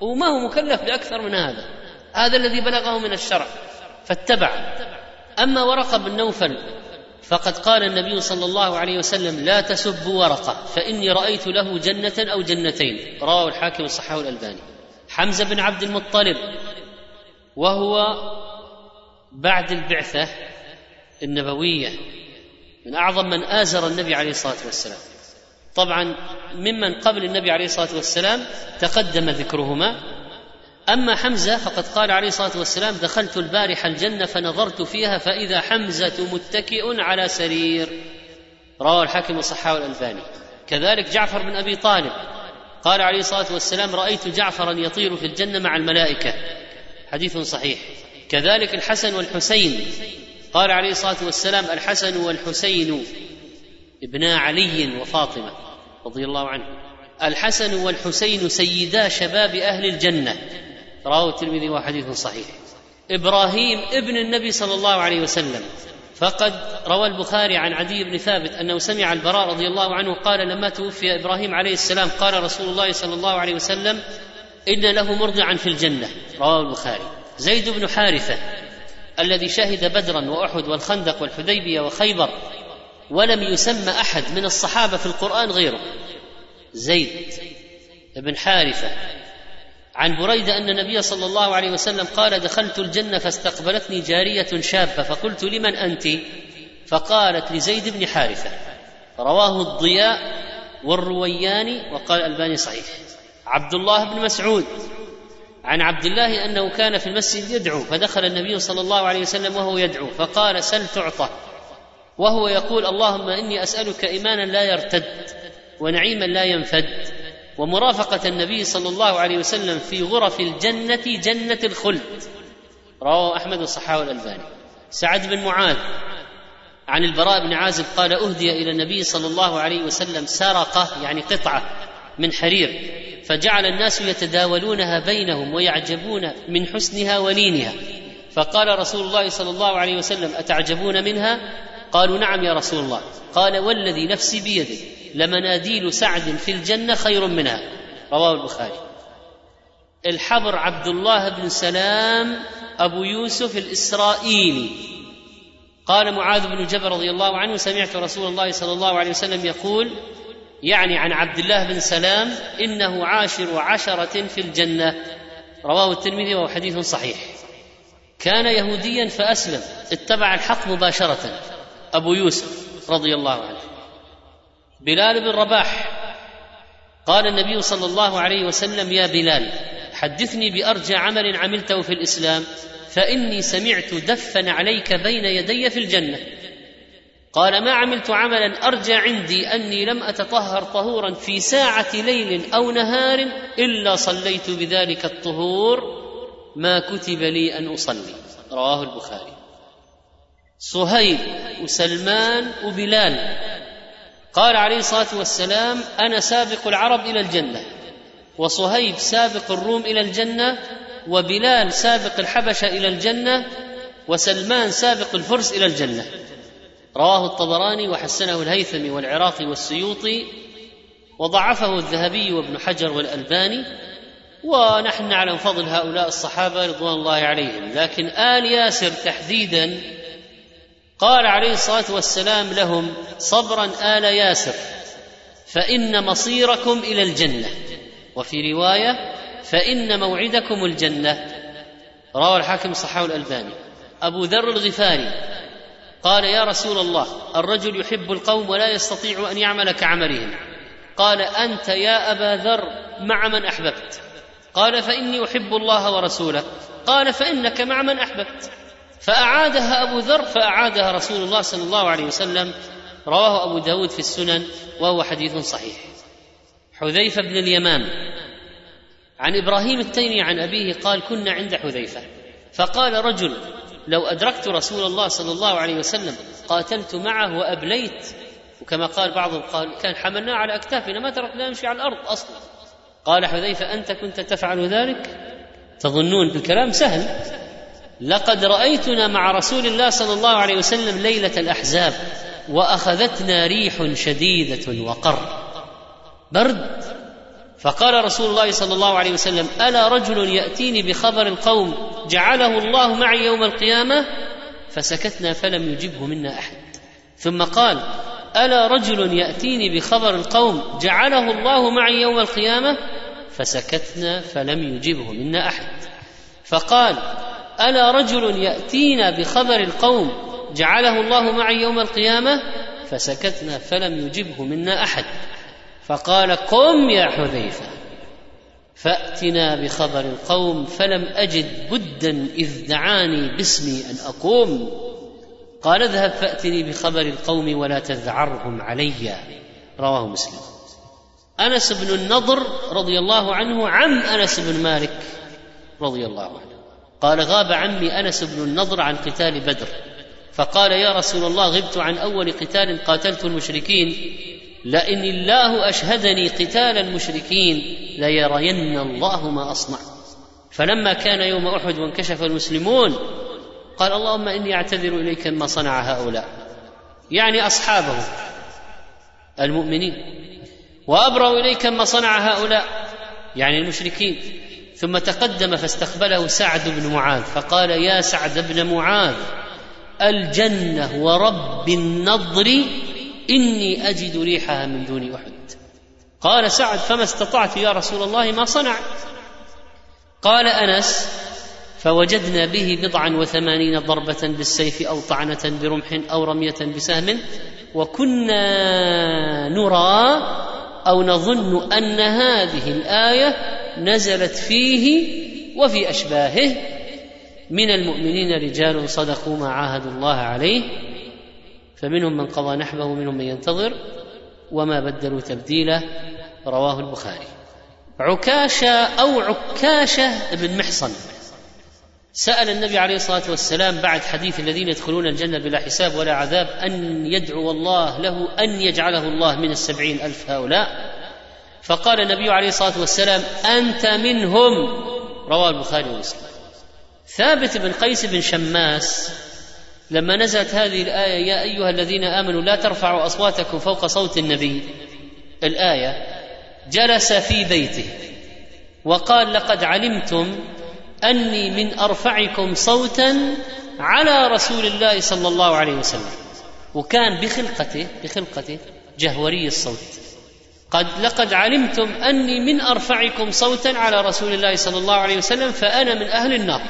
وما هو مكلف بأكثر من هذا. هذا الذي بلغه من الشرع. فاتبع. أما ورقة بن نوفل فقد قال النبي صلى الله عليه وسلم لا تسبوا ورقة فإني رأيت له جنة أو جنتين. رواه الحاكم الصحاح الألباني. حمزة بن عبد المطلب وهو بعد البعثة النبوية من أعظم من آزر النبي عليه الصلاة والسلام. طبعا ممن قبل النبي عليه الصلاة والسلام تقدم ذكرهما. أما حمزة فقد قال عليه الصلاة والسلام دخلت البارحة الجنة فنظرت فيها فإذا حمزة متكئ على سرير. رواه الحاكم وصححه الألباني. كذلك جعفر بن أبي طالب قال عليه الصلاة والسلام رأيت جعفرا يطير في الجنة مع الملائكة. حديث صحيح. كذلك الحسن والحسين. قال عليه الصلاة والسلام الحسن والحسين ابنا علي وفاطمة رضي الله عنه. الحسن والحسين سيدا شباب أهل الجنة. رواه الترمذي وحديث صحيح. إبراهيم ابن النبي صلى الله عليه وسلم. فقد روى البخاري عن عدي بن ثابت أنه سمع البراء رضي الله عنه قال لما توفي إبراهيم عليه السلام قال رسول الله صلى الله عليه وسلم إن له مرضعا في الجنة. رواه البخاري. زيد بن حارثة الذي شهد بدرا وأحد والخندق والحديبية وخيبر ولم يسمى أحد من الصحابة في القرآن غيره. زيد بن حارثة عن بريدة أن النبي صلى الله عليه وسلم قال دخلت الجنة فاستقبلتني جارية شابة فقلت لمن أنت؟ فقالت لزيد بن حارثة. رواه الضياء والروياني وقال الباني صحيح. عبد الله بن مسعود. عن عبد الله أنه كان في المسجد يدعو فدخل النبي صلى الله عليه وسلم وهو يدعو فقال سل تعطى. وهو يقول اللهم إني أسألك إيمانا لا يرتد ونعيما لا ينفد. ومرافقة النبي صلى الله عليه وسلم في غرف الجنة جنة الخلد. رواه أحمد وصححه الألباني. سعد بن معاذ عن البراء بن عازب قال أهدي إلى النبي صلى الله عليه وسلم سرقة يعني قطعة من حرير فجعل الناس يتداولونها بينهم ويعجبون من حسنها ولينها. فقال رسول الله صلى الله عليه وسلم أتعجبون منها؟ قالوا نعم يا رسول الله. قال والذي نفسي بيده لمناديل سعد في الجنة خير منها. رواه البخاري. الحبر عبد الله بن سلام أبو يوسف الإسرائيلي. قال معاذ بن جبل رضي الله عنه سمعت رسول الله صلى الله عليه وسلم يقول يعني عن عبد الله بن سلام إنه عاشر عشرة في الجنة. رواه الترمذي وهو حديث صحيح. كان يهوديا فأسلم. اتبع الحق مباشرة. أبو يوسف رضي الله عنه. بلال بن رباح قال النبي صلى الله عليه وسلم يا بلال حدثني بأرجى عمل عملته في الإسلام فإني سمعت دفا عليك بين يدي في الجنة. قال ما عملت عملا أرجى عندي أني لم أتطهر طهورا في ساعة ليل أو نهار إلا صليت بذلك الطهور ما كتب لي أن أصلي. رواه البخاري. صهيب وسلمان وبلال. قال عليه الصلاة والسلام أنا سابق العرب إلى الجنة وصهيب سابق الروم إلى الجنة وبلال سابق الحبشة إلى الجنة وسلمان سابق الفرس إلى الجنة. رواه الطبراني وحسنه الهيثمي والعراقي والسيوطي وضعفه الذهبي وابن حجر والألباني ونحن نعلم فضل هؤلاء الصحابة رضوان الله عليهم. لكن آل ياسر تحديدا قال عليه الصلاة والسلام لهم صبرا آل ياسر فإن مصيركم إلى الجنة. وفي رواية فإن موعدكم الجنة. روى الحاكم صححه الألباني. أبو ذر الغفاري قال يا رسول الله الرجل يحب القوم ولا يستطيع أن يعمل كعملهم. قال أنت يا أبا ذر مع من أحببت. قال فإني أحب الله ورسوله. قال فإنك مع من أحببت. فأعادها أبو ذر فأعادها رسول الله صلى الله عليه وسلم. رواه أبو داود في السنن وهو حديث صحيح. حذيفة بن اليمان. عن إبراهيم التيمي عن أبيه قال كنا عند حذيفة. فقال رجل لو أدركت رسول الله صلى الله عليه وسلم قاتلت معه وأبليت. وكما قال بعضهم قال كان حملناه على أكتافنا ما تركناه يمشي على الأرض أصلا. قال حذيفة أنت كنت تفعل ذلك؟ تظنون بالكلام سهل. لقد رأيتنا مع رسول الله صلى الله عليه وسلم ليلة الأحزاب وأخذتنا ريح شديدة وقر. برد. فقال رسول الله صلى الله عليه وسلم ألا رجل يأتيني بخبر القوم جعله الله معي يوم القيامة؟ فسكتنا فلم يجبه منا أحد. ثم قال ألا رجل يأتيني بخبر القوم جعله الله معي يوم القيامة؟ فسكتنا فلم يجبه منا أحد. فقال ألا رجل يأتينا بخبر القوم جعله الله معي يوم القيامة فسكتنا فلم يجبه منا أحد. فقال قم يا حذيفة فأتنا بخبر القوم فلم أجد بدا إذ دعاني باسمي أن أقوم. قال اذهب فأتني بخبر القوم ولا تذعرهم علي. رواه مسلم. أنس بن النضر رضي الله عنه عم أنس بن مالك رضي الله عنه. قال غاب عمي أنس بن النضر عن قتال بدر فقال يا رسول الله غبت عن أول قتال قاتلت المشركين لئن الله أشهدني قتال المشركين ليرين الله ما أصنع. فلما كان يوم أحد وانكشف المسلمون قال اللهم إني أعتذر إليك مما صنع هؤلاء. يعني اصحابه المؤمنين وأبرأ إليك ما صنع هؤلاء يعني المشركين. ثم تقدم فاستقبله سعد بن معاذ فقال يا سعد بن معاذ الجنة ورب النضر إني أجد ريحها من دون أحد. قال سعد فما استطعت يا رسول الله ما صنع قال أنس فوجدنا به بضعا وثمانين ضربة بالسيف أو طعنة برمح أو رمية بسهم وكنا نرى أو نظن أن هذه الآية نزلت فيه وفي أشباهه من المؤمنين رجال صدقوا ما عاهدوا الله عليه فمنهم من قضى نحبه ومنهم من ينتظر وما بدلوا تبديلا رواه البخاري. عكاشة أو عكاشة بن محصن سأل النبي عليه الصلاة والسلام بعد حديث الذين يدخلون الجنة بلا حساب ولا عذاب أن يدعو الله له أن يجعله الله من السبعين ألف هؤلاء. فقال النبي عليه الصلاة والسلام أنت منهم. رواه البخاري ومسلم. ثابت بن قيس بن شماس لما نزلت هذه الآية يا أيها الذين آمنوا لا ترفعوا أصواتكم فوق صوت النبي. الآية جلس في بيته وقال لقد علمتم أني من أرفعكم صوتا على رسول الله صلى الله عليه وسلم. وكان بخلقته بخلقته جهوري الصوت. قد لقد علمتم أني من أرفعكم صوتا على رسول الله صلى الله عليه وسلم فأنا من أهل النار.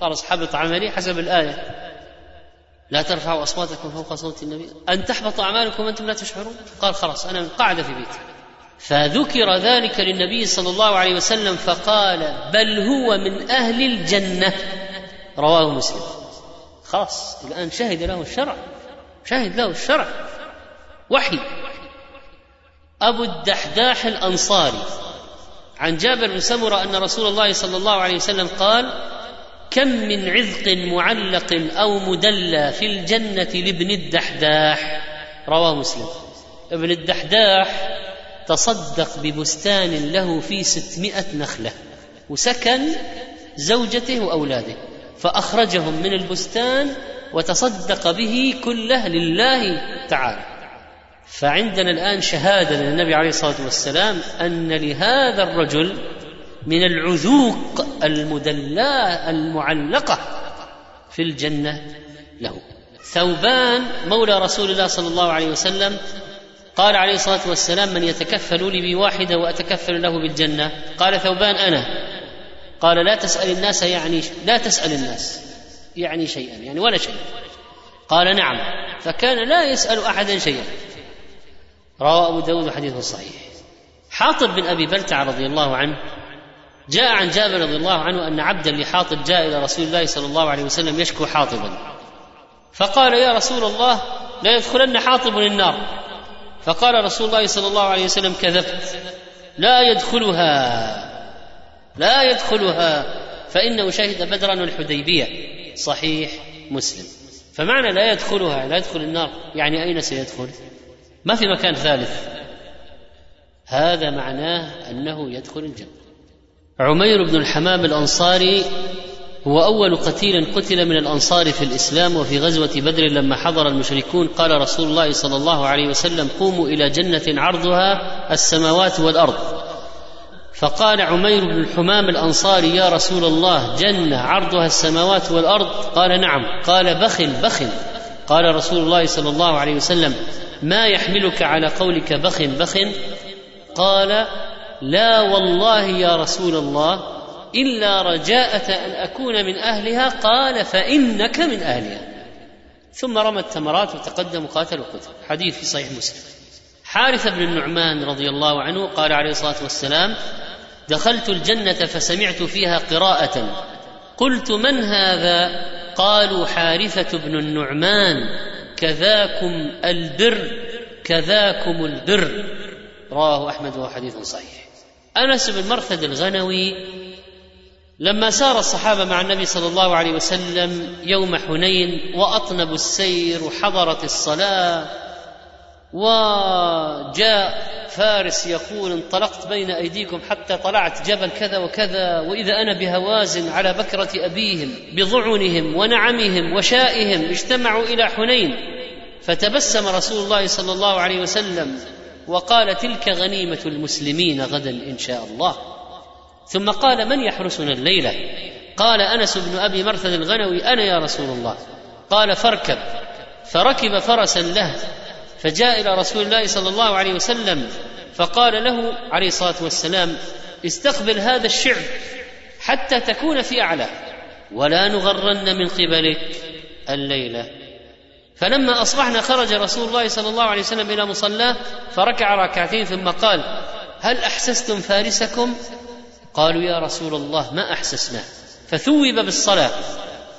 خلاص حبط عملي حسب الآية. لا ترفعوا أصواتكم فوق صوت النبي. أن تحبط أعمالكم وأنتم لا تشعرون. قال خلاص أنا قاعدة في بيتي. فذكر ذلك للنبي صلى الله عليه وسلم فقال بل هو من أهل الجنة. رواه مسلم. خلاص الآن شهد له الشرع. شهد له الشرع. وحي. أبو الدحداح الأنصاري. عن جابر بن سمرة أن رسول الله صلى الله عليه وسلم قال كم من عذق معلق أو مدلى في الجنة لابن الدحداح؟ رواه مسلم. ابن الدحداح تصدق ببستان له في ستمائة نخلة وسكن زوجته وأولاده فأخرجهم من البستان وتصدق به كله لله تعالى. فعندنا الآن شهادة للنبي عليه الصلاة والسلام أن لهذا الرجل من العذوق المدلاة المعلقة في الجنة له. ثوبان مولى رسول الله صلى الله عليه وسلم قال عليه الصلاة والسلام من يتكفل لي بواحدة وأتكفل له بالجنة. قال ثوبان أنا. قال لا تسأل الناس يعني لا تسأل الناس يعني شيئا يعني ولا شيء. قال نعم. فكان لا يسأل احدا شيئا. رواه أبو داود حديث صحيح. حاطب بن أبي بلتع رضي الله عنه جاء عن جابر رضي الله عنه أن عبدا لحاطب جاء إلى رسول الله صلى الله عليه وسلم يشكو حاطبا. فقال يا رسول الله لا يدخلن حاطب النار فقال رسول الله صلى الله عليه وسلم كذبت. لا يدخلها. لا يدخلها. فإنه شهد بدرا والحديبيه صحيح مسلم. فمعنى لا يدخلها لا يدخل النار يعني أين سيدخل؟ ما في مكان ثالث. هذا معناه أنه يدخل الجنة. عمير بن الحمام الأنصاري هو أول قتيل قتل من الأنصار في الإسلام وفي غزوة بدر لما حضر المشركون. قال رسول الله صلى الله عليه وسلم قوموا إلى جنة عرضها السماوات والأرض. فقال عمير بن الحمام الأنصاري يا رسول الله جنة عرضها السماوات والأرض؟ قال نعم. قال بخل بخل. قال رسول الله صلى الله عليه وسلم ما يحملك على قولك بخ بخ؟ قال لا والله يا رسول الله إلا رجاءة أن أكون من أهلها قال فإنك من أهلها. ثم رمى التمرات وتقدم وقاتل وقتل. حديث في صحيح مسلم. حارث بن النعمان رضي الله عنه قال عليه الصلاة والسلام دخلت الجنة فسمعت فيها قراءة. قلت من هذا؟ قالوا حارثة بن النعمان. كذاكم البر كذاكم البر. رواه أحمد وهو حديث صحيح. أنس بن مرثد الغنوي لما سار الصحابة مع النبي صلى الله عليه وسلم يوم حنين وأطنبوا السير وحضرت الصلاة وجاء فارس يقول انطلقت بين أيديكم حتى طلعت جبل كذا وكذا وإذا أنا بهوازن على بكرة أبيهم بضعنهم ونعمهم وشائهم اجتمعوا إلى حنين. فتبسم رسول الله صلى الله عليه وسلم وقال تلك غنيمة المسلمين غدا إن شاء الله. ثم قال من يحرسنا الليلة؟ قال أنس بن أبي مرثد الغنوي أنا يا رسول الله. قال فاركب. فركب فرسا له. فجاء إلى رسول الله صلى الله عليه وسلم فقال له عليه الصلاة والسلام استقبل هذا الشعب حتى تكون في أعلى ولا نغرن من قبلك الليلة. فلما أصبحنا خرج رسول الله صلى الله عليه وسلم إلى مصلاه فركع ركعتين ثم قال هل أحسستم فارسكم؟ قالوا يا رسول الله ما احسسناه فثوب بالصلاة.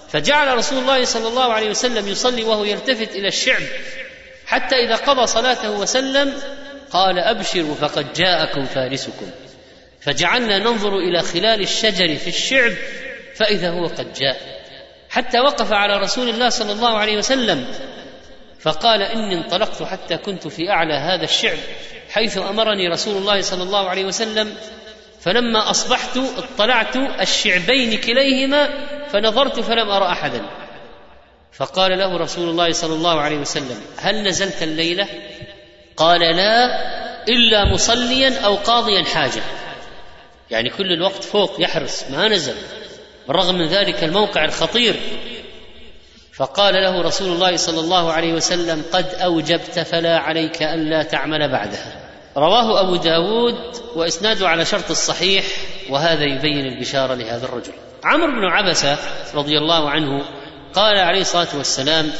فجعل رسول الله صلى الله عليه وسلم يصلي وهو يلتفت إلى الشعب. حتى إذا قضى صلاته وسلم قال أبشروا فقد جاءكم فارسكم. فجعلنا ننظر إلى خلال الشجر في الشعب فإذا هو قد جاء. حتى وقف على رسول الله صلى الله عليه وسلم فقال إني انطلقت حتى كنت في أعلى هذا الشعب حيث أمرني رسول الله صلى الله عليه وسلم. فلما أصبحت اطلعت الشعبين كليهما فنظرت فلم أرى أحدا. فقال له رسول الله صلى الله عليه وسلم هل نزلت الليلة؟ قال لا إلا مصليا أو قاضيا حاجة. يعني كل الوقت فوق يحرس ما نزل. بالرغم من ذلك الموقع الخطير. فقال له رسول الله صلى الله عليه وسلم قد أوجبت فلا عليك ألا تعمل بعدها. رواه أبو داود وإسناده على شرط الصحيح وهذا يبين البشارة لهذا الرجل. عمرو بن عبسة رضي الله عنه قال عليه الصلاة والسلام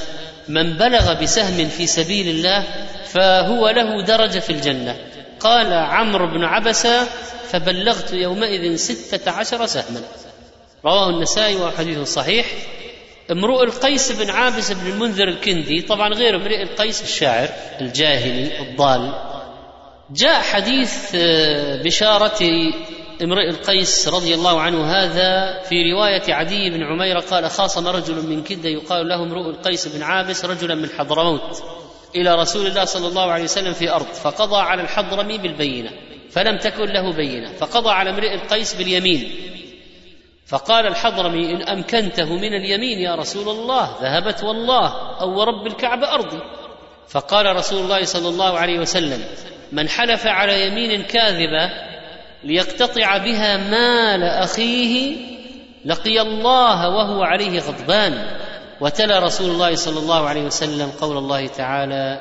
من بلغ بسهم في سبيل الله فهو له درجة في الجنة. قال عمرو بن عبسة فبلغت يومئذ ستة عشر سهما. رواه النسائي وحديث صحيح. امرؤ القيس بن عابس بن المنذر الكندي طبعا غير امرئ القيس الشاعر الجاهلي الضال جاء حديث آه، بشارة امرئ القيس رضي الله عنه هذا في رواية عدي بن عمير قال خاصم رجل من كدة يقال له امرؤ القيس بن عابس رجلا من حضرموت إلى رسول الله صلى الله عليه وسلم في أرض فقضى على الحضرمي بالبينة فلم تكن له بينة فقضى على امرئ القيس باليمين. فقال الحضرمي إن أمكنته من اليمين يا رسول الله ذهبت والله أو ورب الكعبة أرضي. فقال رسول الله صلى الله عليه وسلم من حلف على يمين كاذبة ليقتطع بها مال أخيه لقي الله وهو عليه غضبان. وتلا رسول الله صلى الله عليه وسلم قول الله تعالى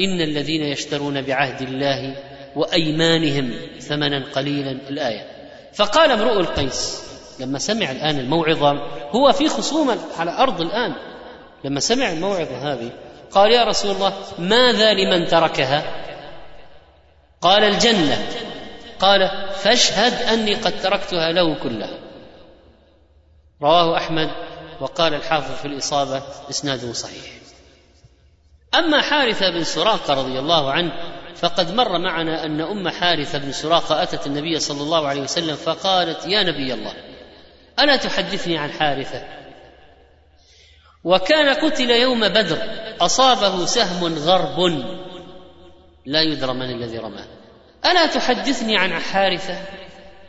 إن الذين يشترون بعهد الله وأيمانهم ثمنا قليلا الآية. فقال امرؤ القيس لما سمع الآن الموعظة هو في خصومة على أرض الآن. لما سمع الموعظة هذه قال يا رسول الله ماذا لمن تركها؟ قال الجنة. قال فاشهد أني قد تركتها له كلها رواه أحمد وقال الحافظ في الإصابة إسناده صحيح. أما حارثة بن سراقة رضي الله عنه فقد مر معنا أن أم حارثة بن سراقة أتت النبي صلى الله عليه وسلم فقالت يا نبي الله ألا تحدثني عن حارثة؟ وكان قتل يوم بدر أصابه سهم غرب لا يدرى من الذي رماه. ألا تحدثني عن حارثة؟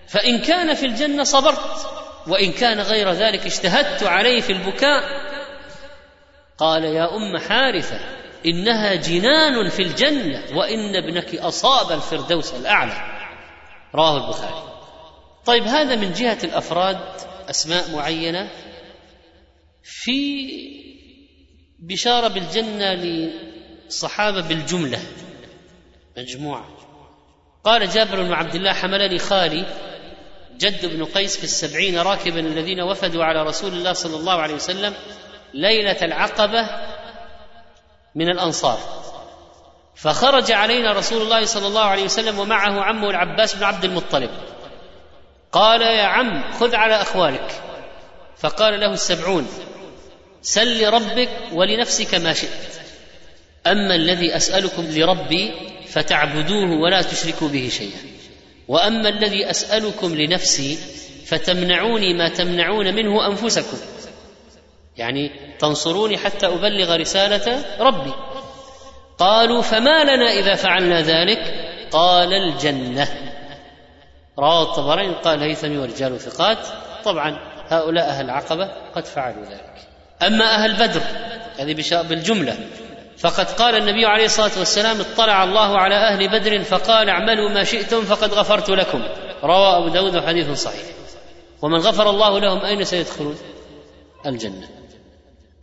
فإن كان في الجنة صبرت وإن كان غير ذلك اجتهدت عليه في البكاء. قال يا أم حارثة إنها جنان في الجنة وإن ابنك أصاب الفردوس الأعلى. رواه البخاري. طيب هذا من جهة الأفراد أسماء معينة؟ في بشارة بالجنة للصحابه بالجملة. مجموعة. قال جابر بن عبد الله حملني خالي جد بن قيس في السبعين راكبا الذين وفدوا على رسول الله صلى الله عليه وسلم ليلة العقبة من الأنصار. فخرج علينا رسول الله صلى الله عليه وسلم ومعه عمه العباس بن عبد المطلب. قال يا عم خذ على اخوالك فقال له السبعون سل لربك ولنفسك ما شئت. أما الذي أسألكم لربي فتعبدوه ولا تشركوا به شيئا. وأما الذي أسألكم لنفسي فتمنعوني ما تمنعون منه أنفسكم. يعني تنصروني حتى أبلغ رسالة ربي. قالوا فما لنا إذا فعلنا ذلك؟ قال الجنة. رواه الطبراني قال هيثمي ورجال ثقات. طبعا هؤلاء أهل العقبة قد فعلوا ذلك. أما أهل بدر هذه بالجملة. فقد قال النبي عليه الصلاة والسلام اطلع الله على أهل بدر فقال اعملوا ما شئتم فقد غفرت لكم. روى أبو داود حديث صحيح. ومن غفر الله لهم أين سيدخلون؟ الجنة.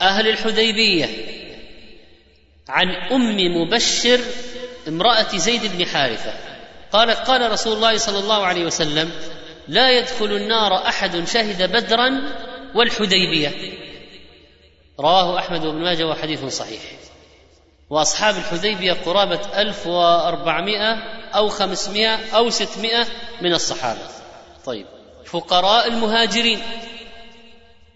أهل الحديبية. عن أم مبشر امرأة زيد بن حارثة. قالت قال رسول الله صلى الله عليه وسلم لا يدخل النار أحد شهد بدرا والحديبية. رواه أحمد بن ماجه وحديث صحيح. وأصحاب الحديبية قرابة ألف وأربعمائة أو خمسمائة أو ستمائة من الصحابة. طيب فقراء المهاجرين.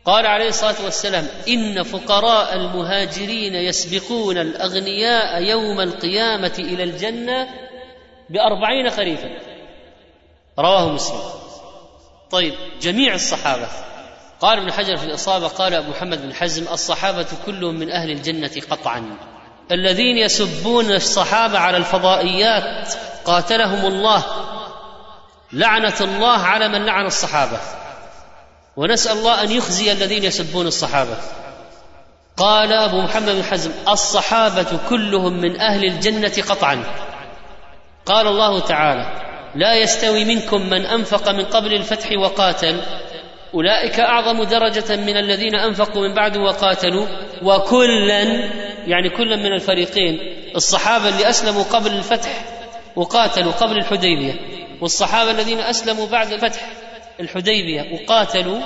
قال عليه الصلاة والسلام إن فقراء المهاجرين يسبقون الأغنياء يوم القيامة إلى الجنة بأربعين خريفا. رواه مسلم. طيب جميع الصحابة. قال ابن حجر في الإصابة قال أبو محمد بن حزم الصحابة كلهم من أهل الجنة قطعا. الذين يسبون الصحابة على الفضائيات قاتلهم الله. لعنة الله على من لعن الصحابة. ونسأل الله أن يخزي الذين يسبون الصحابة. قال أبو محمد بن حزم الصحابة كلهم من أهل الجنة قطعا. قال الله تعالى لا يستوي منكم من أنفق من قبل الفتح وقاتل. أولئك أعظم درجة من الذين أنفقوا من بعد وقاتلوا. وكلا يعني كلا من الفريقين. الصحابة اللي أسلموا قبل الفتح وقاتلوا قبل الحديبية. والصحابة الذين أسلموا بعد فتح الحديبية وقاتلوا.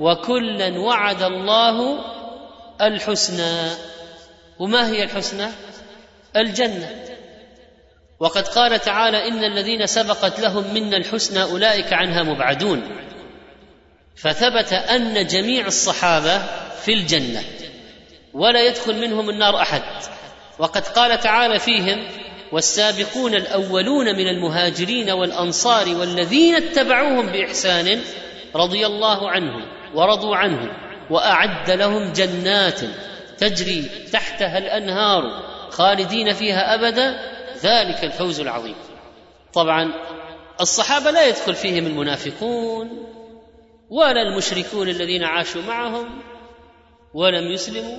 وكلا وعد الله الحسنى. وما هي الحسنى؟ الجنة. وقد قال تعالى إن الذين سبقت لهم منا الحسنى أولئك عنها مبعدون. فثبت أن جميع الصحابة في الجنة. ولا يدخل منهم النار أحد. وقد قال تعالى فيهم والسابقون الأولون من المهاجرين والأنصار والذين اتبعوهم بإحسان رضي الله عنهم ورضوا عنه وأعد لهم جنات تجري تحتها الأنهار خالدين فيها أبدا. ذلك الفوز العظيم. طبعا الصحابة لا يدخل فيهم المنافقون ولا المشركون الذين عاشوا معهم ولم يسلموا.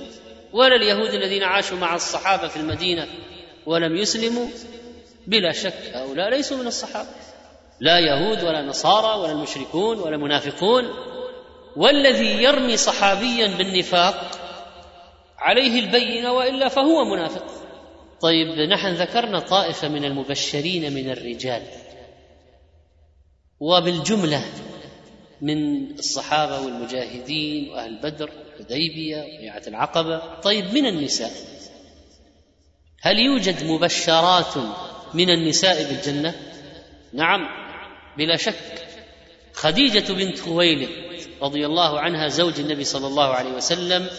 ولا اليهود الذين عاشوا مع الصحابة في المدينة ولم يسلموا بلا شك هؤلاء ليسوا من الصحابة. لا يهود ولا نصارى ولا المشركون ولا منافقون والذي يرمي صحابيا بالنفاق عليه البينة وإلا فهو منافق. طيب نحن ذكرنا طائفة من المبشرين من الرجال. وبالجملة من الصحابة والمجاهدين وأهل بدر حديبيه وبيعه العقبة. طيب من النساء؟ هل يوجد مبشرات من النساء بالجنة؟ نعم بلا شك. خديجة بنت خويلد رضي الله عنها زوج النبي صلى الله عليه وسلم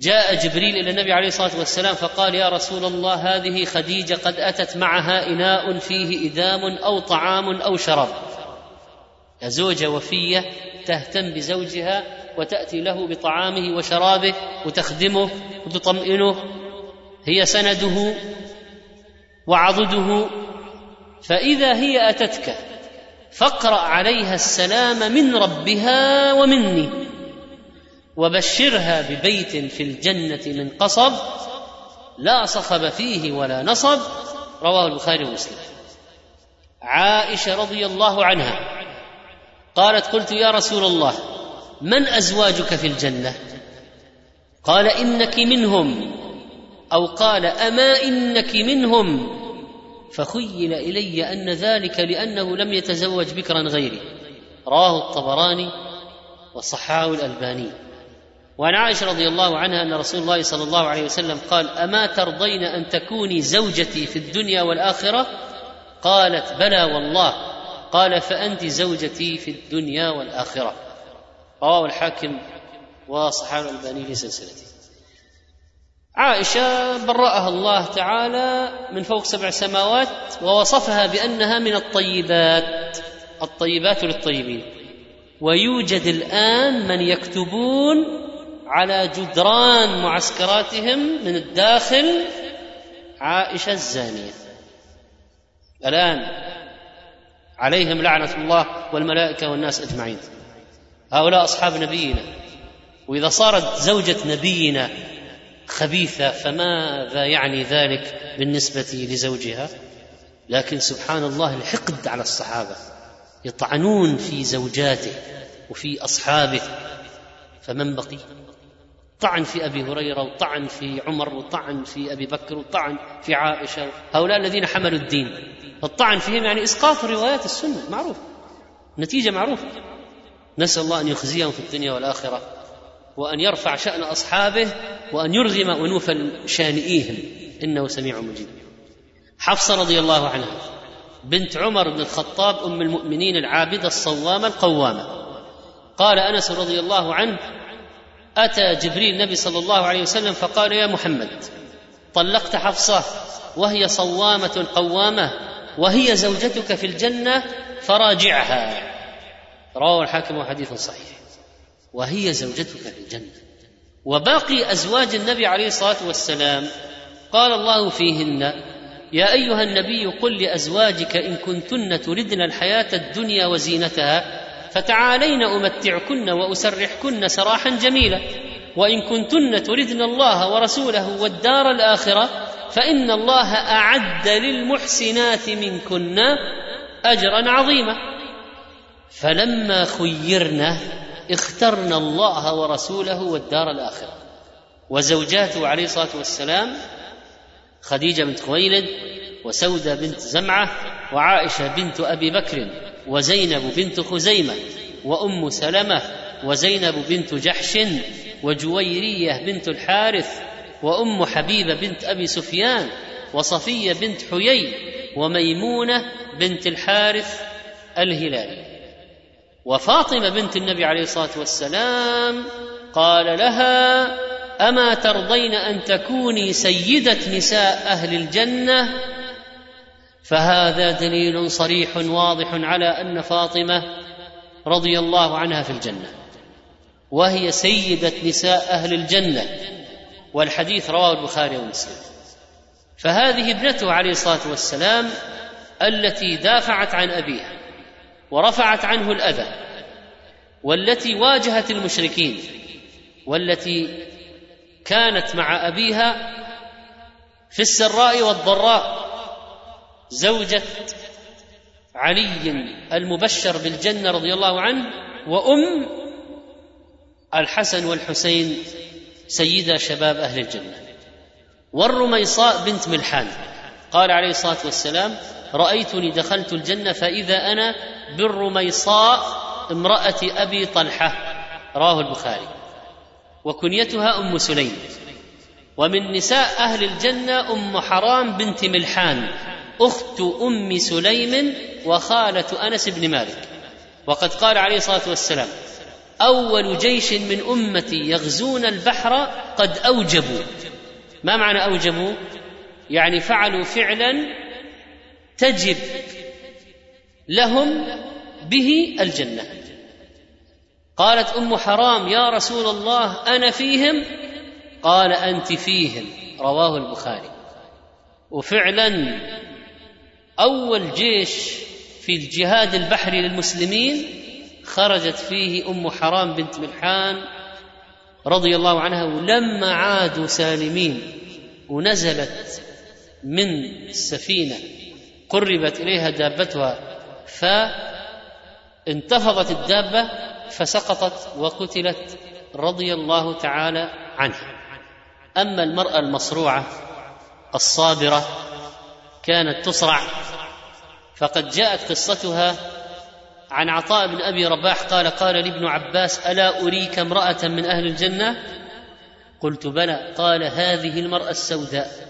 جاء جبريل إلى النبي عليه الصلاة والسلام فقال يا رسول الله هذه خديجة قد أتت معها إناء فيه ادام أو طعام أو شراب. زوجة وفية تهتم بزوجها وتأتي له بطعامه وشرابه وتخدمه وتطمئنه. هي سنده وعضده. فإذا هي أتتك فاقرأ عليها السلام من ربها ومني وبشرها ببيت في الجنة من قصب لا صخب فيه ولا نصب. رواه البخاري ومسلم. عائشة رضي الله عنها قالت قلت يا رسول الله من أزواجك في الجنة؟ قال إنك منهم. أو قال أما إنك منهم؟ فخيل إلي أن ذلك لأنه لم يتزوج بكرا غيري. رواه الطبراني وصححه الألباني. وعن عائشة رضي الله عنها أن رسول الله صلى الله عليه وسلم قال أما ترضين أن تكوني زوجتي في الدنيا والآخرة؟ قالت بلى والله. قال فأنت زوجتي في الدنيا والآخرة. رواه الحاكم وصححه الالباني في سلسلته. عائشة برأها الله تعالى من فوق سبع سماوات ووصفها بأنها من الطيبات الطيبات للطيبين. ويوجد الآن من يكتبون على جدران معسكراتهم من الداخل عائشة الزانية. الآن عليهم لعنة الله والملائكة والناس أجمعين. هؤلاء أصحاب نبينا. وإذا صارت زوجة نبينا خبيثة فماذا يعني ذلك بالنسبة لزوجها؟ لكن سبحان الله الحقد على الصحابة. يطعنون في زوجاته وفي أصحابه. فمن بقي؟ طعن في أبي هريرة وطعن في عمر وطعن في أبي بكر وطعن في عائشة. هؤلاء الذين حملوا الدين. الطعن فيهم يعني إسقاط روايات السنة معروف. نتيجة معروفة. نسأل الله أن يخزيهم في الدنيا والآخرة وأن يرفع شأن أصحابه وأن يرغم أنوف شانئيهم. إنه سميع مجيب. حفصة رضي الله عنها بنت عمر بن الخطاب أم المؤمنين العابدة الصوامة القوامة. قال أنس رضي الله عنه أتى جبريل النبي صلى الله عليه وسلم فقال يا محمد طلقت حفصة وهي صوامة قوامة وهي زوجتك في الجنة فراجعها. رواه الحاكم حديث صحيح. وهي زوجتك في الجنة. وباقي أزواج النبي عليه الصلاة والسلام قال الله فيهن يا أيها النبي قل لأزواجك إن كنتن تردن الحياة الدنيا وزينتها فتعالين أمتعكن وأسرحكن سراحا جميلا. وإن كنتن تردن الله ورسوله والدار الآخرة فإن الله أعد للمحسنات منكن أجرا عظيما. فلما خيرنا اخترنا الله ورسوله والدار الآخرة. وزوجاته عليه الصلاة والسلام خديجة بنت خويلد وسودة بنت زمعة وعائشة بنت أبي بكر وزينب بنت خزيمة وأم سلمة وزينب بنت جحش وجويرية بنت الحارث وأم حبيبة بنت أبي سفيان وصفية بنت حيي وميمونة بنت الحارث الهلالي. وفاطمة بنت النبي عليه الصلاة والسلام قال لها أما ترضين أن تكوني سيدة نساء أهل الجنة؟ فهذا دليل صريح واضح على أن فاطمة رضي الله عنها في الجنة وهي سيدة نساء أهل الجنة والحديث رواه البخاري ومسلم. فهذه ابنته عليه الصلاة والسلام التي دافعت عن أبيها. ورفعت عنه الأذى والتي واجهت المشركين والتي كانت مع أبيها في السراء والضراء زوجة علي المبشر بالجنة رضي الله عنه وأم الحسن والحسين سيدا شباب أهل الجنة. والرميصاء بنت ملحان قال عليه الصلاة والسلام رايتني دخلت الجنة فإذا أنا بالرميصاء امرأة أبي طلحة. رواه البخاري. وكنيتها أم سليم. ومن نساء أهل الجنة أم حرام بنت ملحان أخت أم سليم وخالة أنس بن مالك. وقد قال عليه الصلاة والسلام أول جيش من أمتي يغزون البحر قد أوجبوا. ما معنى أوجبوا؟ يعني فعلوا فعلا تجب لهم به الجنة. قالت أم حرام يا رسول الله أنا فيهم؟ قال أنت فيهم. رواه البخاري. وفعلا أول جيش في الجهاد البحري للمسلمين خرجت فيه أم حرام بنت ملحان رضي الله عنها ولما عادوا سالمين ونزلت من السفينة قربت إليها دابتها فانتفضت الدابة فسقطت وقتلت رضي الله تعالى عنها أما المرأة المصروعة الصابرة كانت تصرع فقد جاءت قصتها عن عطاء بن أبي رباح قال قال لي ابن عباس ألا أريك امرأة من أهل الجنة؟ قلت بلى. قال هذه المرأة السوداء.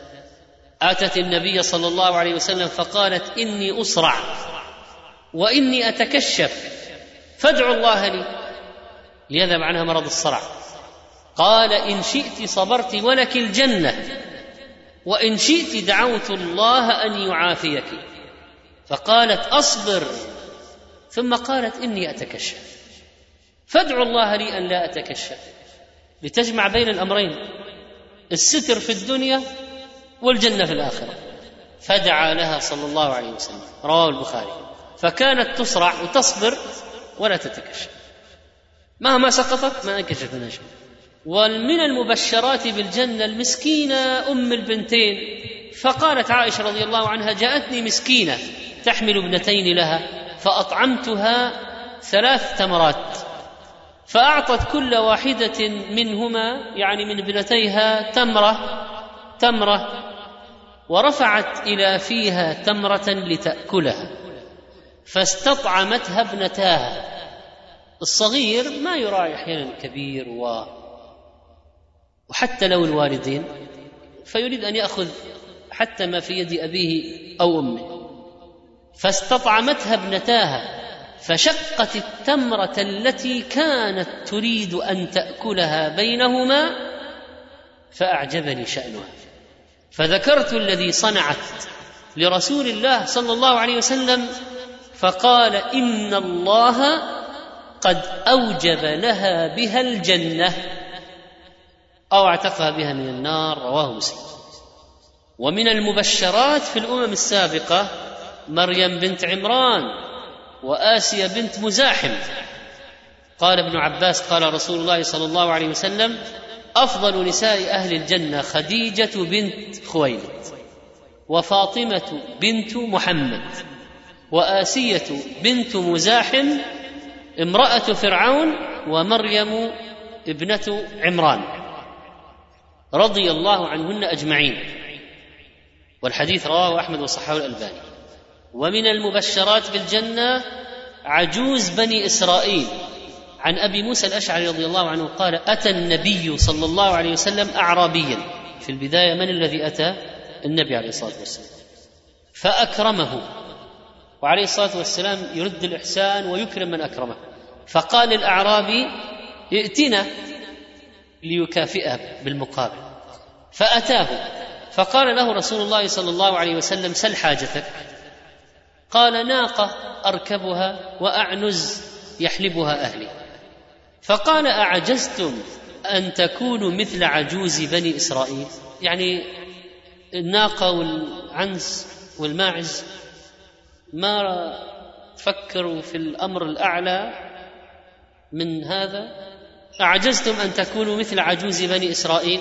آتت النبي صلى الله عليه وسلم فقالت إني اصرع وإني أتكشف فادعوا الله لي. ليذهب عنها مرض الصرع. قال إن شئت صبرت ولك الجنة وإن شئت دعوت الله أن يعافيك. فقالت أصبر ثم قالت إني أتكشف. فادعوا الله لي أن لا أتكشف. لتجمع بين الأمرين الستر في الدنيا والجنة في الآخرة. فدعا لها صلى الله عليه وسلم. رواه البخاري. فكانت تصرع وتصبر ولا تتكشف. مهما سقطت ما انكشف منها شيء. ومن المبشرات بالجنة المسكينة أم البنتين. فقالت عائشة رضي الله عنها جاءتني مسكينة تحمل ابنتين لها فأطعمتها ثلاث تمرات. فأعطت كل واحدة منهما يعني من ابنتيها تمرة. تمرة ورفعت إلى فيها تمرة لتأكلها فاستطعمتها ابنتاها. الصغير ما يراعي أحيانا الكبير و وحتى لو الوالدين فيريد أن يأخذ حتى ما في يد أبيه أو أمه. فاستطعمتها ابنتاها فشقت التمرة التي كانت تريد أن تأكلها بينهما فأعجبني شأنها. فذكرت الذي صنعت لرسول الله صلى الله عليه وسلم فقال إن الله قد أوجب لها بها الجنة أو اعتقها بها من النار رواه مسلم. ومن المبشرات في الأمم السابقة مريم بنت عمران واسيه بنت مزاحم. قال ابن عباس قال رسول الله صلى الله عليه وسلم أفضل نساء أهل الجنة خديجة بنت خويلد وفاطمة بنت محمد وآسية بنت مزاحم امرأة فرعون ومريم ابنة عمران رضي الله عنهن أجمعين. والحديث رواه أحمد وصححه الألباني. ومن المبشرات بالجنة عجوز بني إسرائيل عن أبي موسى الأشعري رضي الله عنه قال أتى النبي صلى الله عليه وسلم اعرابيا. في البداية من الذي أتى؟ النبي عليه الصلاة والسلام. فأكرمه. وعليه الصلاة والسلام يرد الإحسان ويكرم من أكرمه. فقال الأعرابي ائتنا ليكافئه بالمقابل. فأتاه. فقال له رسول الله صلى الله عليه وسلم سل حاجتك. قال ناقة أركبها وأعنز يحلبها أهلي. فقال أعجزتم أن تكونوا مثل عجوز بني إسرائيل؟ يعني الناقه والعنز والماعز. ما تفكروا في الأمر الأعلى من هذا؟ أعجزتم أن تكونوا مثل عجوز بني إسرائيل؟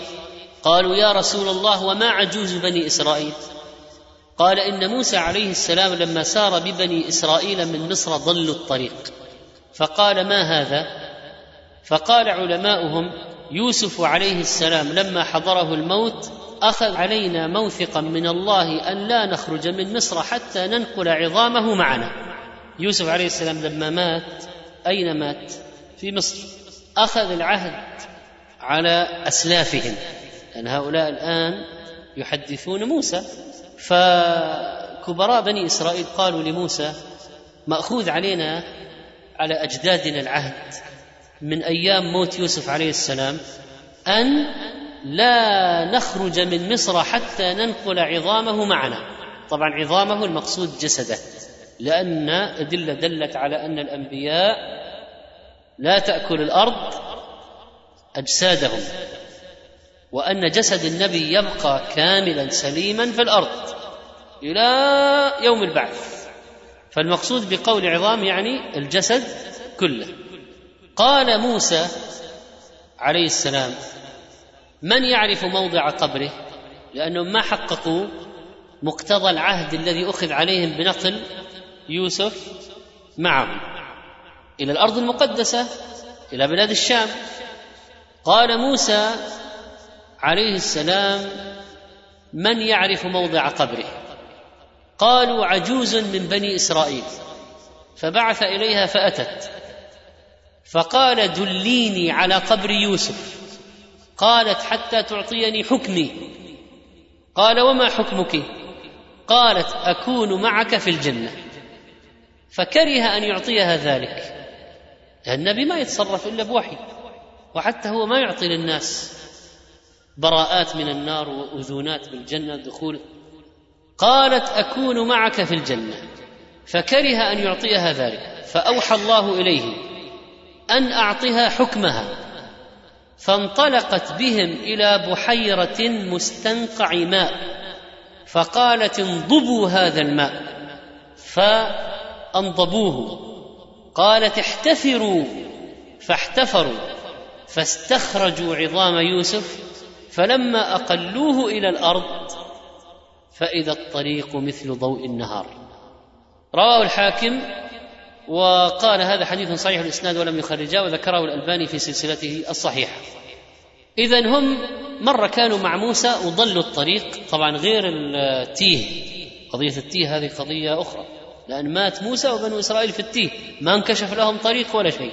قالوا يا رسول الله وما عجوز بني إسرائيل؟ قال إن موسى عليه السلام لما سار ببني إسرائيل من مصر ضلوا الطريق. فقال ما هذا؟ فقال علماؤهم يوسف عليه السلام لما حضره الموت أخذ علينا موثقا من الله أن لا نخرج من مصر حتى ننقل عظامه معنا. يوسف عليه السلام لما مات أين مات؟ في مصر. أخذ العهد على أسلافهم. لأن هؤلاء الآن يحدثون موسى. فكبراء بني إسرائيل قالوا لموسى مأخوذ علينا على أجدادنا العهد. من أيام موت يوسف عليه السلام أن لا نخرج من مصر حتى ننقل عظامه معنا. طبعا عظامه المقصود جسده لأن أدلة دلت على أن الأنبياء لا تأكل الأرض أجسادهم وأن جسد النبي يبقى كاملا سليما في الأرض إلى يوم البعث. فالمقصود بقول عظام يعني الجسد كله. قال موسى عليه السلام من يعرف موضع قبره؟ لأنهم ما حققوا مقتضى العهد الذي أخذ عليهم بنقل يوسف معهم. إلى الأرض المقدسة إلى بلاد الشام. قال موسى عليه السلام من يعرف موضع قبره؟ قالوا عجوز من بني إسرائيل. فبعث إليها فأتت. فقال دليني على قبر يوسف. قالت حتى تعطيني حكمي. قال وما حكمك؟ قالت أكون معك في الجنة. فكره أن يعطيها ذلك. النبي ما يتصرف إلا بوحي وحتى هو ما يعطي للناس براءات من النار واذونات بالجنه دخول. قالت أكون معك في الجنة. فكره أن يعطيها ذلك. فأوحى الله إليه. أن أعطها حكمها. فانطلقت بهم إلى بحيرة مستنقع ماء فقالت انضبوا هذا الماء. فأنضبوه. قالت احتفروا. فاحتفروا. فاستخرجوا عظام يوسف فلما أقلوه إلى الأرض فإذا الطريق مثل ضوء النهار. رواه الحاكم وقال هذا حديث صحيح الإسناد ولم يخرجاه وذكره الألباني في سلسلته الصحيحة. اذا هم مرة كانوا مع موسى وضلوا الطريق طبعا غير التيه. قضية التيه هذه قضية أخرى. لأن مات موسى وبنو إسرائيل في التيه. ما انكشف لهم طريق ولا شيء.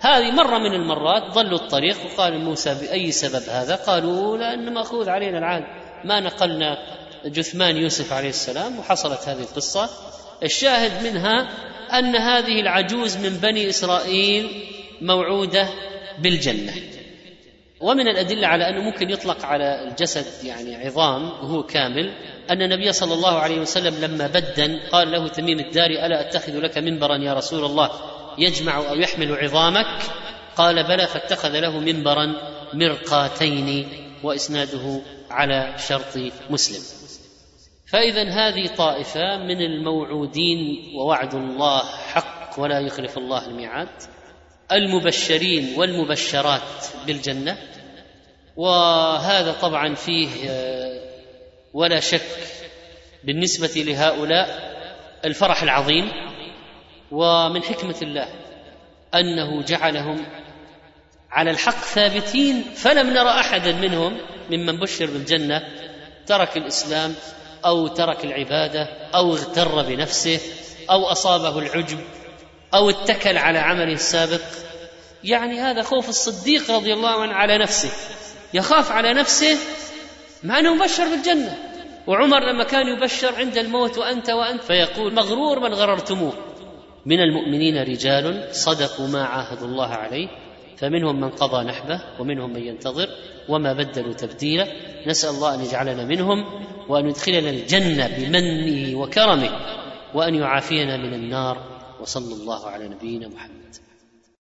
هذه مرة من المرات ضلوا الطريق وقال موسى بأي سبب هذا؟ قالوا لأن مأخوذ علينا العهد. ما نقلنا جثمان يوسف عليه السلام وحصلت هذه القصة. الشاهد منها أن هذه العجوز من بني إسرائيل موعودة بالجنة. ومن الأدلة على أنه ممكن يطلق على الجسد يعني عظام وهو كامل أن النبي صلى الله عليه وسلم لما بدن قال له تميم الداري ألا أتخذ لك منبرا يا رسول الله يجمع أو يحمل عظامك؟ قال بلى فاتخذ له منبرا مرقاتين وإسناده على شرط مسلم. فإذا هذه طائفة من الموعودين ووعد الله حق ولا يخلف الله الميعاد المبشرين والمبشرات بالجنة وهذا طبعا فيه ولا شك بالنسبة لهؤلاء الفرح العظيم ومن حكمة الله أنه جعلهم على الحق ثابتين فلم نرى احدا منهم ممن بشر بالجنة ترك الإسلام أو ترك العبادة أو اغتر بنفسه أو أصابه العجب أو اتكل على عمله السابق يعني هذا خوف الصديق رضي الله عنه على نفسه يخاف على نفسه مع أنه مبشر بالجنة. وعمر لما كان يبشر عند الموت وأنت وأنت فيقول مغرور من غررتموه. من المؤمنين رجال صدقوا ما عاهدوا الله عليه فمنهم من قضى نحبه ومنهم من ينتظر وما بدلوا تبديلا. نسأل الله أن يجعلنا منهم وأن يدخلنا الجنة بمنه وكرمه وأن يعافينا من النار. وصلى الله على نبينا محمد.